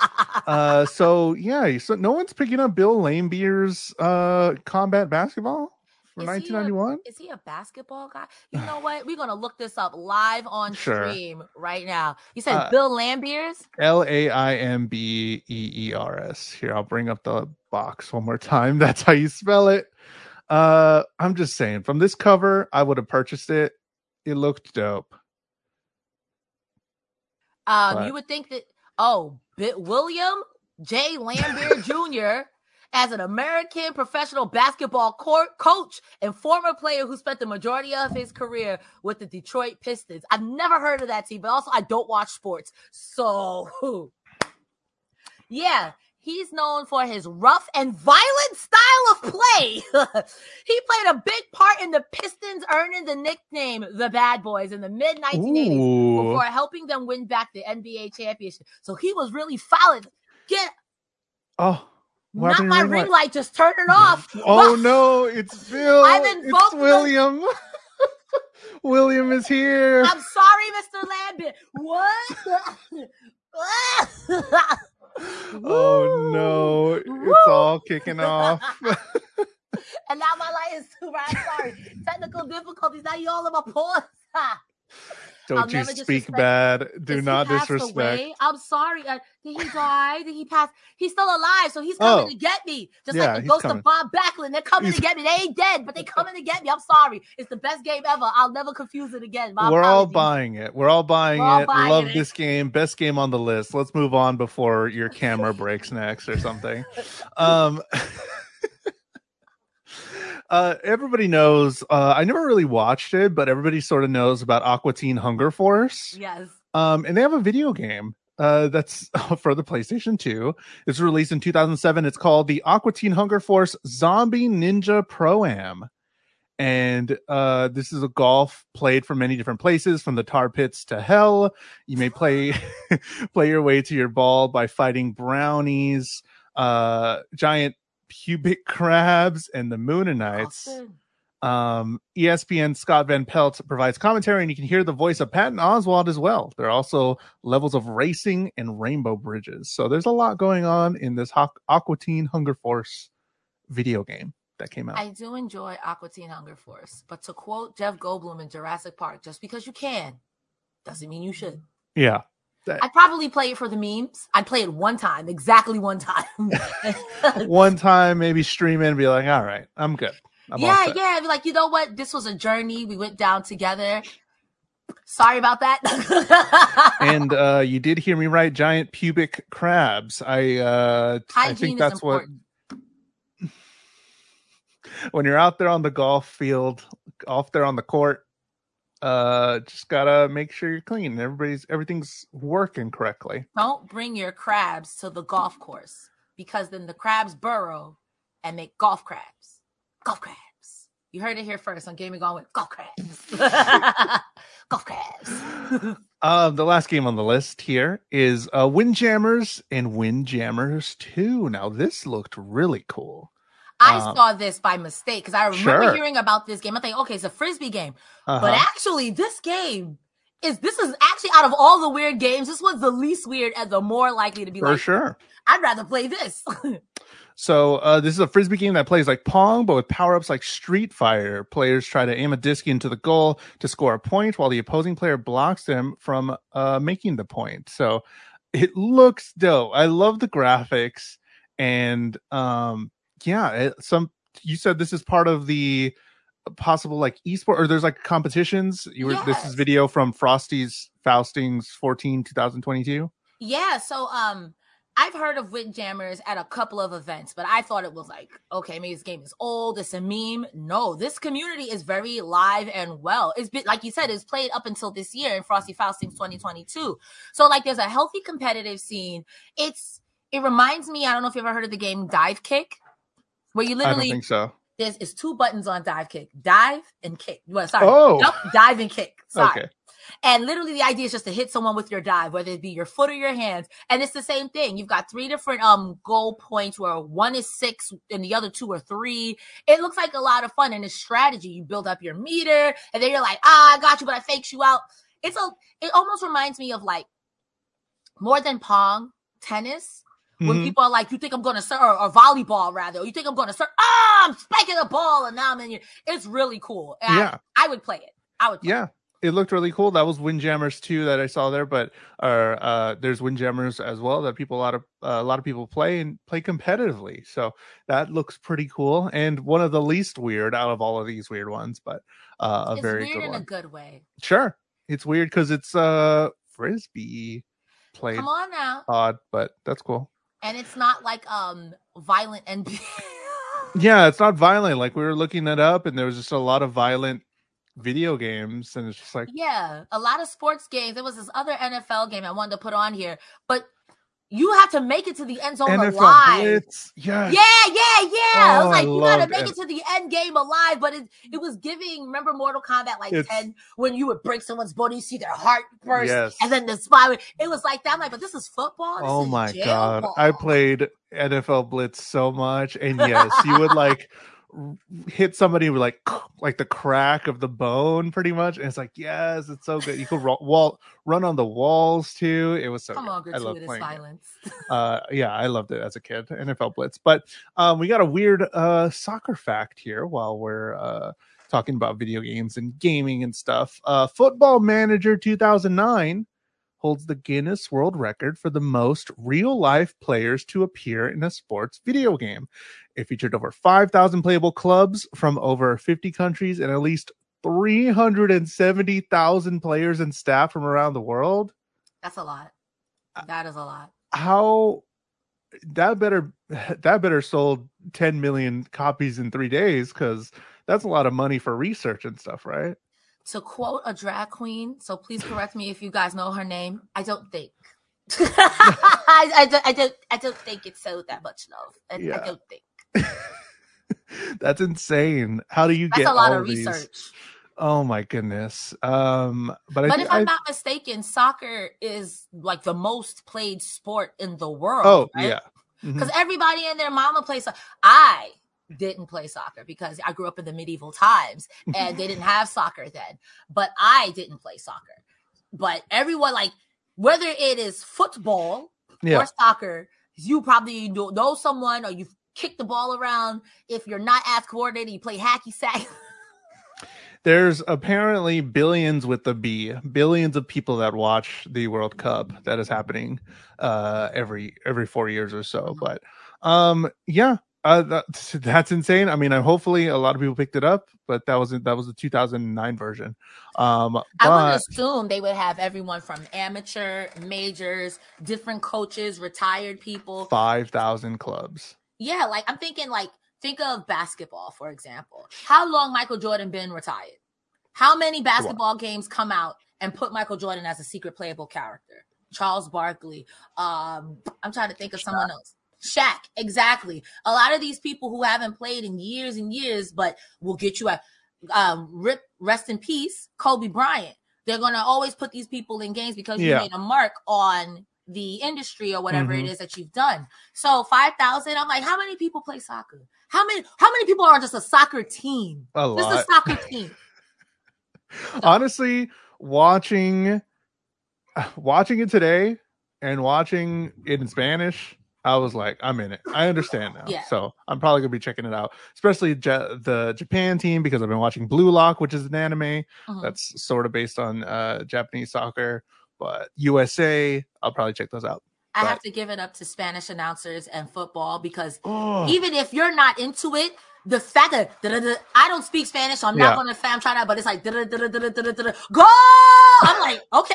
A: Uh, so yeah, so no one's picking up Bill Laimbeer's uh combat basketball for
B: Is he a-
A: 1991.
B: Is he a basketball guy? You know what? We're gonna look this up live on
A: Sure.
B: stream right now. You said
A: Uh,
B: Bill Laimbeers?
A: L A I M B E E R S. Here, I'll bring up the box one more time. That's how you spell it. Uh, I'm just saying, from this cover, I would have purchased it. It looked dope.
B: Um,
A: But-
B: you would think that oh, Bit William J. Laimbeer Jr. as an American professional basketball court coach and former player who spent the majority of his career with the Detroit Pistons. I've never heard of that team, but also I don't watch sports. So yeah, he's known for his rough and violent style of play. he played a big part in the Pistons earning the nickname the Bad Boys in the mid 1980s
A: Ooh.
B: before helping them win back the NBA championship. So he was really fouled. Get
A: Oh,
B: not my ring
A: light?
B: light just it off.
A: Oh no, it's Bill.
B: I've
A: It's
B: invoked the-
A: William. William is here.
B: I'm sorry, Mr. Lambert. What?
A: Oh no, it's all kicking off.
B: and now my light is super. I'm sorry. Technical difficulties. Now you all in my pores.
A: Don't
B: I'll
A: you speak bad. Do not disrespect.
B: away? I'm sorry. Uh, did he die? Did he pass? He's still alive, so he's coming
A: Oh.
B: to get me. Just
A: Yeah,
B: like the ghost
A: coming.
B: of Bob Backlund. They're coming
A: He's-
B: to get me. They ain't dead, but they coming to get me. I'm sorry. It's the best game ever. I'll never confuse it again. My
A: We're all buying it. We're all buying
B: We're all
A: it.
B: buying
A: Love
B: it.
A: this game. Best game on the list. Let's move on before your camera breaks next or something. Um Uh, everybody knows. Uh, I never really watched it, but everybody sort of knows about Aqua Teen Hunger Force.
B: Yes.
A: Um, and they have a video game uh, that's for the PlayStation 2. It's released in 2007. It's called the Aqua Teen Hunger Force Zombie Ninja Pro Am. And uh, this is a golf played from many different places, from the tar pits to hell. You may play play your way to your ball by fighting brownies, uh, giant pubic crabs, and the
B: Mooninites.
A: Um, ESPN Scott Van Pelt provides commentary, and you can hear the voice of Patton Oswalt as well. There are also levels of racing and rainbow bridges. So there's a lot going on in this Hawk- Aqua Teen Hunger Force video game that came out.
B: I do enjoy Aqua Teen Hunger Force, but to quote Jeff Goldblum in Jurassic Park, just because you can doesn't mean you should.
A: yeah.
B: I'd probably play it for the memes. I'd play it one time, exactly one time.
A: One time, maybe stream it and be like, all right, I'm good. I'm
B: yeah,
A: set."
B: yeah. Be like, you know what? This was a journey. We went down together. Sorry about that.
A: And uh, you did hear me right, giant pubic crabs. I uh, I think that's what when you're out there on the golf field, off there on the court, uh, just gotta make sure you're clean. Everybody's everything's working correctly.
B: Don't bring your crabs to the golf course because then the crabs burrow and make golf crabs. Golf crabs. You heard it here first on Gaming Gone with golf crabs. golf crabs.
A: Um, the last game on the list here is uh, Windjammers and Windjammers Two. Now this looked really cool.
B: I
A: Um,
B: saw this by mistake because I remember
A: Sure.
B: hearing about this game. I think, okay, it's a frisbee game,
A: Uh-huh.
B: but actually, this game is this is actually out of all the weird games, this was the least weird and the more likely to be
A: For
B: like,
A: sure.
B: I'd rather play this.
A: So uh, this is a frisbee game that plays like Pong, but with power ups like Street Fighter. Players try to aim a disc into the goal to score a point, while the opposing player blocks them from uh, making the point. So it looks dope. I love the graphics, and um, yeah, it, some you said this is part of the possible like esport or there's like competitions. You were this is video from Frosty's Faustings 14 2022.
B: Yeah, so um I've heard of Windjammers at a couple of events, but I thought it was like, okay, maybe this game is old, it's a meme. No, this community is very live and well. It's been like you said, it's played up until this year in Frosty Faustings 2022. So like there's a healthy competitive scene. It's it reminds me, I don't know if you've ever heard of the game Dive Kick. Where you literally I
A: think so.
B: there's is two buttons on dive kick, dive and kick. Well, sorry,
A: Oh.
B: nope, dive and kick. Sorry.
A: Okay.
B: And literally, the idea is just to hit someone with your dive, whether it be your foot or your hands. And it's the same thing. You've got three different um goal points where one is six and the other two are three. It looks like a lot of fun and it's strategy. You build up your meter, and then you're like, ah, I got you, but I faked you out. It's a. It almost reminds me of like more than pong, tennis. When
A: Mhm.
B: people are like, you think I'm going to serve, or, or volleyball rather, or you think I'm going to serve, ah, I'm spiking the ball, and now I'm in your. It's really cool. And
A: Yeah.
B: I, would play it. I would. Play
A: Yeah. It looked really cool. That was Windjammers too that I saw there, but uh, uh, there's Windjammers as well that people a lot of uh, a lot of people play and play competitively. So that looks pretty cool and one of the least weird out of all of these weird ones, but uh, a
B: It's
A: very
B: weird
A: good
B: in
A: one.
B: a good way.
A: Sure, it's weird because it's uh frisbee played
B: Come on now.
A: odd, but that's cool.
B: And it's not like um violent and
A: Yeah, it's not violent. Like we were looking it up, and there was just a lot of violent video games, and it's just like
B: yeah, a lot of sports games. There was this other NFL game I wanted to put on here, but you have to make it to the end zone
A: NFL
B: alive.
A: Blitz. Yeah,
B: Yeah, yeah, yeah. I
A: Oh,
B: was
A: I
B: like, you gotta make
A: it.
B: it to the end game alive, but it it was giving. Remember Mortal Kombat like
A: It's-
B: ten when you would break someone's body, you see their heart burst,
A: Yes.
B: and then the spine. It was like that. I'm like, but this is football. This
A: Oh
B: is
A: my god.
B: ball.
A: I played NFL Blitz so much and yes, you would like hit somebody with like like the crack of the bone pretty much and it's like yes, it's so good. You could wall run on the walls too. It was so good. I love playing it.
B: violence.
A: Uh yeah, I loved it as a kid. NFL Blitz. But um we got a weird uh soccer fact here while we're uh talking about video games and gaming and stuff. Uh Football Manager 2009 holds the Guinness World Record for the most real life players to appear in a sports video game. It featured over 5,000 playable clubs from over 50 countries and at least 370,000 players and staff from around the world.
B: That's a lot.
A: Uh,
B: That is a lot.
A: How that better that better sold 10 million copies in 3 days cuz that's a lot of money for research and stuff, right?
B: To quote a drag queen, so please correct me if you guys know her name. I don't think. I, I, don't, I don't. I don't think it's sold that much love. I,
A: Yeah.
B: I don't think
A: that's insane. How do you
B: that's
A: get
B: a lot
A: all
B: of
A: these?
B: research.
A: Oh my goodness. Um, but
B: But
A: think
B: if I'm
A: I,
B: not mistaken, soccer is like the most played sport in the world.
A: oh
B: right?
A: yeah,
B: because everybody and their mama plays. So- I didn't play soccer because I grew up in the medieval times and they didn't have soccer then. But I didn't play soccer. But everyone like whether it is football
A: yeah.
B: or soccer, you probably know, someone or you've kicked the ball around. If you're not as coordinated, you play hacky sack.
A: There's apparently billions with the B, billions of people that watch the World Cup that is happening uh every every 4 years or so.
B: Mhm.
A: But um yeah, uh that, that's insane. I mean, I hopefully a lot of people picked it up, but that wasn't that was the 2009 version. Um
B: I would assume they would have everyone from amateur, majors, different coaches, retired people.
A: 5,000 clubs.
B: Yeah, like I'm thinking like think of basketball, for example. How long Michael Jordan been retired? How many basketball games come out and put Michael Jordan as a secret playable character? Charles Barkley. Um, I'm trying to think of someone else. Shaq, exactly. A lot of these people who haven't played in years and years, but will get you a um, rip, rest in peace, Kobe Bryant. They're gonna always put these people in games because you made a mark on the industry or whatever
A: Mhm.
B: it is that you've done. So five thousand. I'm like, how many people play soccer? How many? How many people are on just a soccer team?
A: A
B: Just a soccer team.
A: honestly watching watching it today and watching it in spanish i was like i'm in it i understand now
B: Yeah.
A: so i'm probably gonna be checking it out especially Ja- the japan team because i've been watching blue lock which is an anime
B: Mhm.
A: that's sort of based on uh japanese soccer but usa i'll probably check those out
B: I
A: but-
B: have to give it up to Spanish announcers and football because
A: oh
B: even if you're not into it, the fact that I don't speak Spanish, so I'm
A: Yeah.
B: not gonna fam try that, but it's like go. I'm like, okay.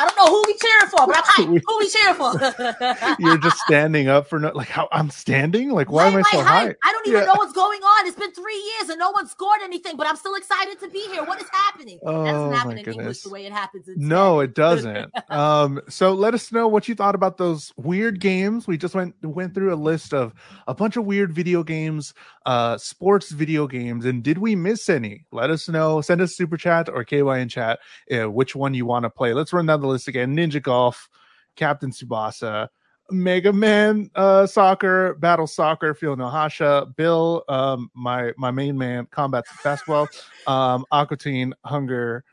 B: I don't know who we cheering for. But I'm hyped. Who we cheering for?
A: You're just standing up for no, like how I'm standing. Like why am I so high?
B: I don't even yeah. know what's going on. It's been three years and no one scored anything, but I'm still excited to be here. What is happening? Oh, that doesn't happen in goodness. English the way it happens. In
A: no, it doesn't. um, so let us know what you thought about those weird games. We just went went through a list of a bunch of weird video games, uh, sports video games, and did we miss any? Let us know. Send us super chat or KYN chat uh, which one you want to play. Let's run down the list again. Ninja Golf, Captain Tsubasa, Mega Man uh, Soccer, Battle Soccer, Field no Hasha, Bill, um, my my main man, Combat Basketball, um, Aqua Teen, Hunger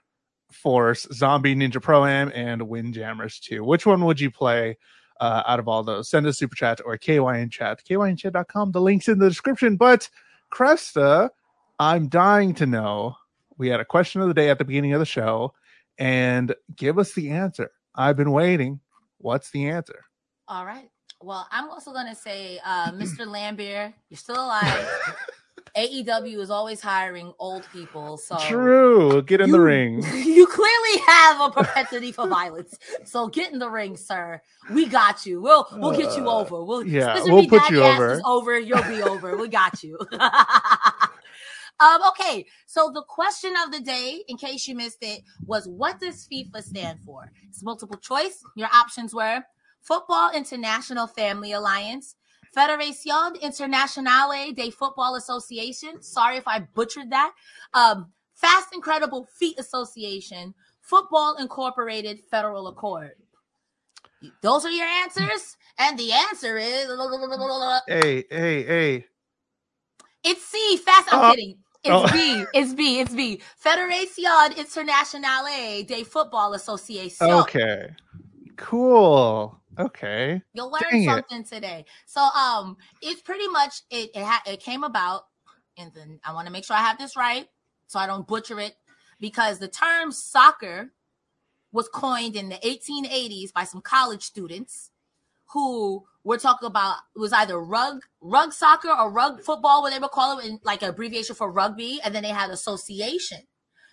A: Force, Zombie Ninja Pro Am, and Windjammers 2. Which one would you play uh, out of all those? Send us super chat or KYN chat, kynchat.com. The link's in the description. But Cresta, I'm dying to know. We had a question of the day at the beginning of the show, and give us the answer. I've been waiting. What's the answer?
B: All right. Well, I'm also going to say, uh, Mr. Lambert, you're still alive. AEW is always hiring old people. So
A: true. Get in you, the ring.
B: You clearly have a propensity for violence. So get in the ring, sir. We got you. We'll we'll get you uh, over. We'll
A: yeah. We'll put you over.
B: over. You'll be over. We got you. Um, okay, so the question of the day, in case you missed it, was what does FIFA stand for? It's multiple choice. Your options were Football International Family Alliance, Federación Internacional de Football Association. Sorry if I butchered that. Um, Fast Incredible Feet Association, Football Incorporated Federal Accord. Those are your answers, and the answer is
A: hey, hey, hey.
B: It's C. Fast. I'm uh, kidding. It's oh. B. It's B. It's B. Federación Internacional de Football Association.
A: Okay. Cool. Okay.
B: You'll learn Dang something it. today. So um it's pretty much it it, ha- it came about and then I want to make sure I have this right so I don't butcher it because the term soccer was coined in the 1880s by some college students who were talking about was either rug rug soccer or rug football what they would call it in like an abbreviation for rugby and then they had association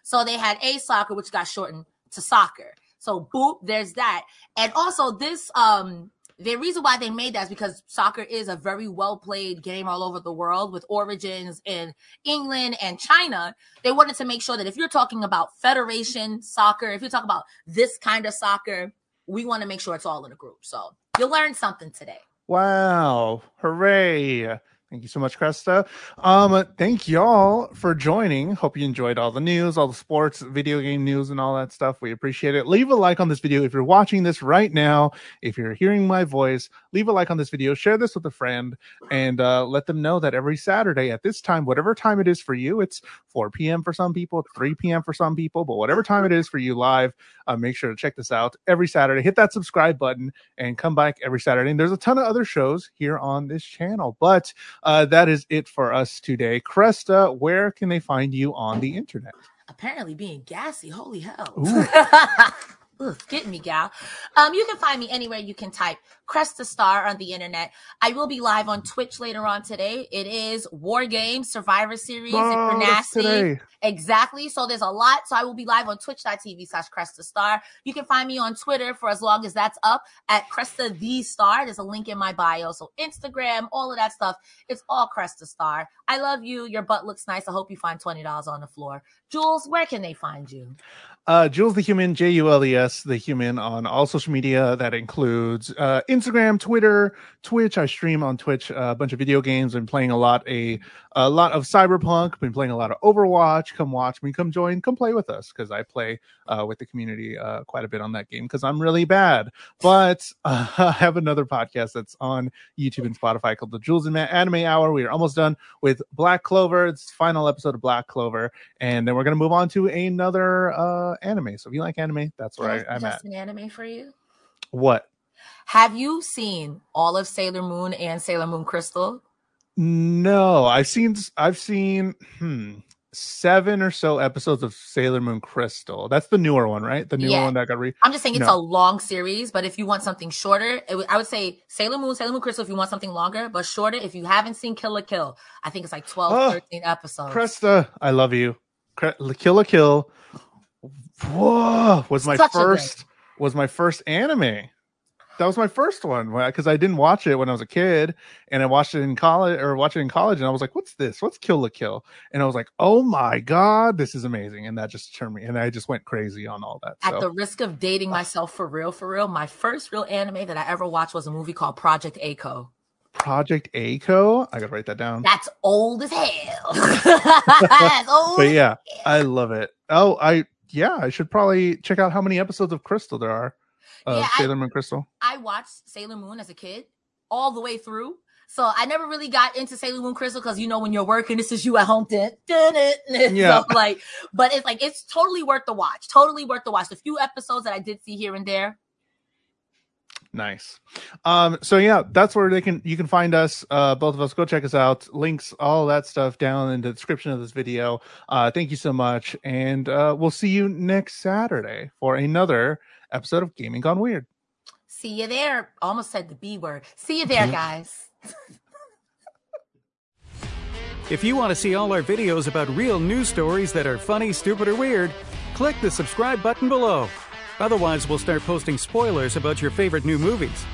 B: so they had a soccer which got shortened to soccer so boop, there's that. And also this um the reason why they made that is because soccer is a very well played game all over the world with origins in England and China. They wanted to make sure that if you're talking about federation soccer, if you're talking about this kind of soccer, we want to make sure it's all in a group. So you'll learn something today.
A: Wow. Hooray. Thank you so much, Cresta. Um, thank y'all for joining. Hope you enjoyed all the news, all the sports, video game news, and all that stuff. We appreciate it. Leave a like on this video if you're watching this right now. If you're hearing my voice, leave a like on this video. Share this with a friend, and uh, let them know that every Saturday at this time, whatever time it is for you, it's 4 p.m. for some people, 3 p.m. for some people, but whatever time it is for you live, uh, make sure to check this out every Saturday. Hit that subscribe button and come back every Saturday. And there's a ton of other shows here on this channel, but uh, that is it for us today. Cresta, where can they find you on the internet?
B: Apparently being gassy. Holy hell. Ugh, getting me, gal. Um, you can find me anywhere you can type Cresta Starr on the internet. I will be live on Twitch later on today. It is War Games Survivor Series oh, Exactly. So there's a lot. So I will be live on twitch.tv slash Cresta Starr. You can find me on Twitter for as long as that's up at Cresta the Star. There's a link in my bio. So Instagram, all of that stuff. It's all Cresta Starr. I love you. Your butt looks nice. I hope you find $20 on the floor. Jules, where can they find you?
A: Uh, Jules the Human, J U L E S, the Human on all social media. That includes uh, Instagram, Twitter, Twitch. I stream on Twitch a bunch of video games. Been playing a lot a a lot of Cyberpunk. Been playing a lot of Overwatch. Come watch me. Come join. Come play with us because I play uh, with the community uh, quite a bit on that game because I'm really bad. But uh, I have another podcast that's on YouTube and Spotify called the Jules and Matt Anime Hour. We are almost done with Black Clover. It's final episode of Black Clover, and then we're gonna move on to another uh, anime. So if you like anime, that's where I, am at.
B: An anime for you.
A: What?
B: Have you seen all of Sailor Moon and Sailor Moon Crystal?
A: No, I've seen I've seen hmm seven or so episodes of Sailor Moon Crystal. That's the newer one, right? The newer yeah. one that got re.
B: I'm just saying it's no. a long series, but if you want something shorter, I would say Sailor Moon, Sailor Moon Crystal if you want something longer, but shorter if you haven't seen Kill la Kill. I think it's like 12, oh, 13 episodes.
A: Cresta, I love you. Kill la Kill. Whoa, was my Such first was my first anime. That was my first one because I didn't watch it when I was a kid, and I watched it in college or watched it in college, and I was like, "What's this? What's Kill la Kill?" And I was like, "Oh my god, this is amazing!" And that just turned me, and I just went crazy on all that.
B: At
A: so.
B: the risk of dating uh. myself for real, for real, my first real anime that I ever watched was a movie called Project A-ko.
A: Project A-ko. I gotta write that down.
B: That's old as hell. That's old.
A: but yeah, I love it. Oh, I yeah, I should probably check out how many episodes of Crystal there are. Of
B: Yeah, I-
A: Sailor Moon Crystal.
B: I watched Sailor Moon as a kid all the way through. So I never really got into Sailor Moon Crystal because you know when you're working, this is you at home. Dun, dun, dun.
A: Yeah.
B: So, like, but it's like it's totally worth the watch. Totally worth the watch. The few episodes that I did see here and there.
A: Nice. Um, so yeah, that's where they can you can find us. Uh, both of us. Go check us out. Links, all that stuff down in the description of this video. Uh, thank you so much, and uh, we'll see you next Saturday for another episode of Gaming Gone Weird.
B: See you there. Almost said the B word. See you there, guys.
C: If you want to see all our videos about real news stories that are funny, stupid, or weird, click the subscribe button below. Otherwise, we'll start posting spoilers about your favorite new movies.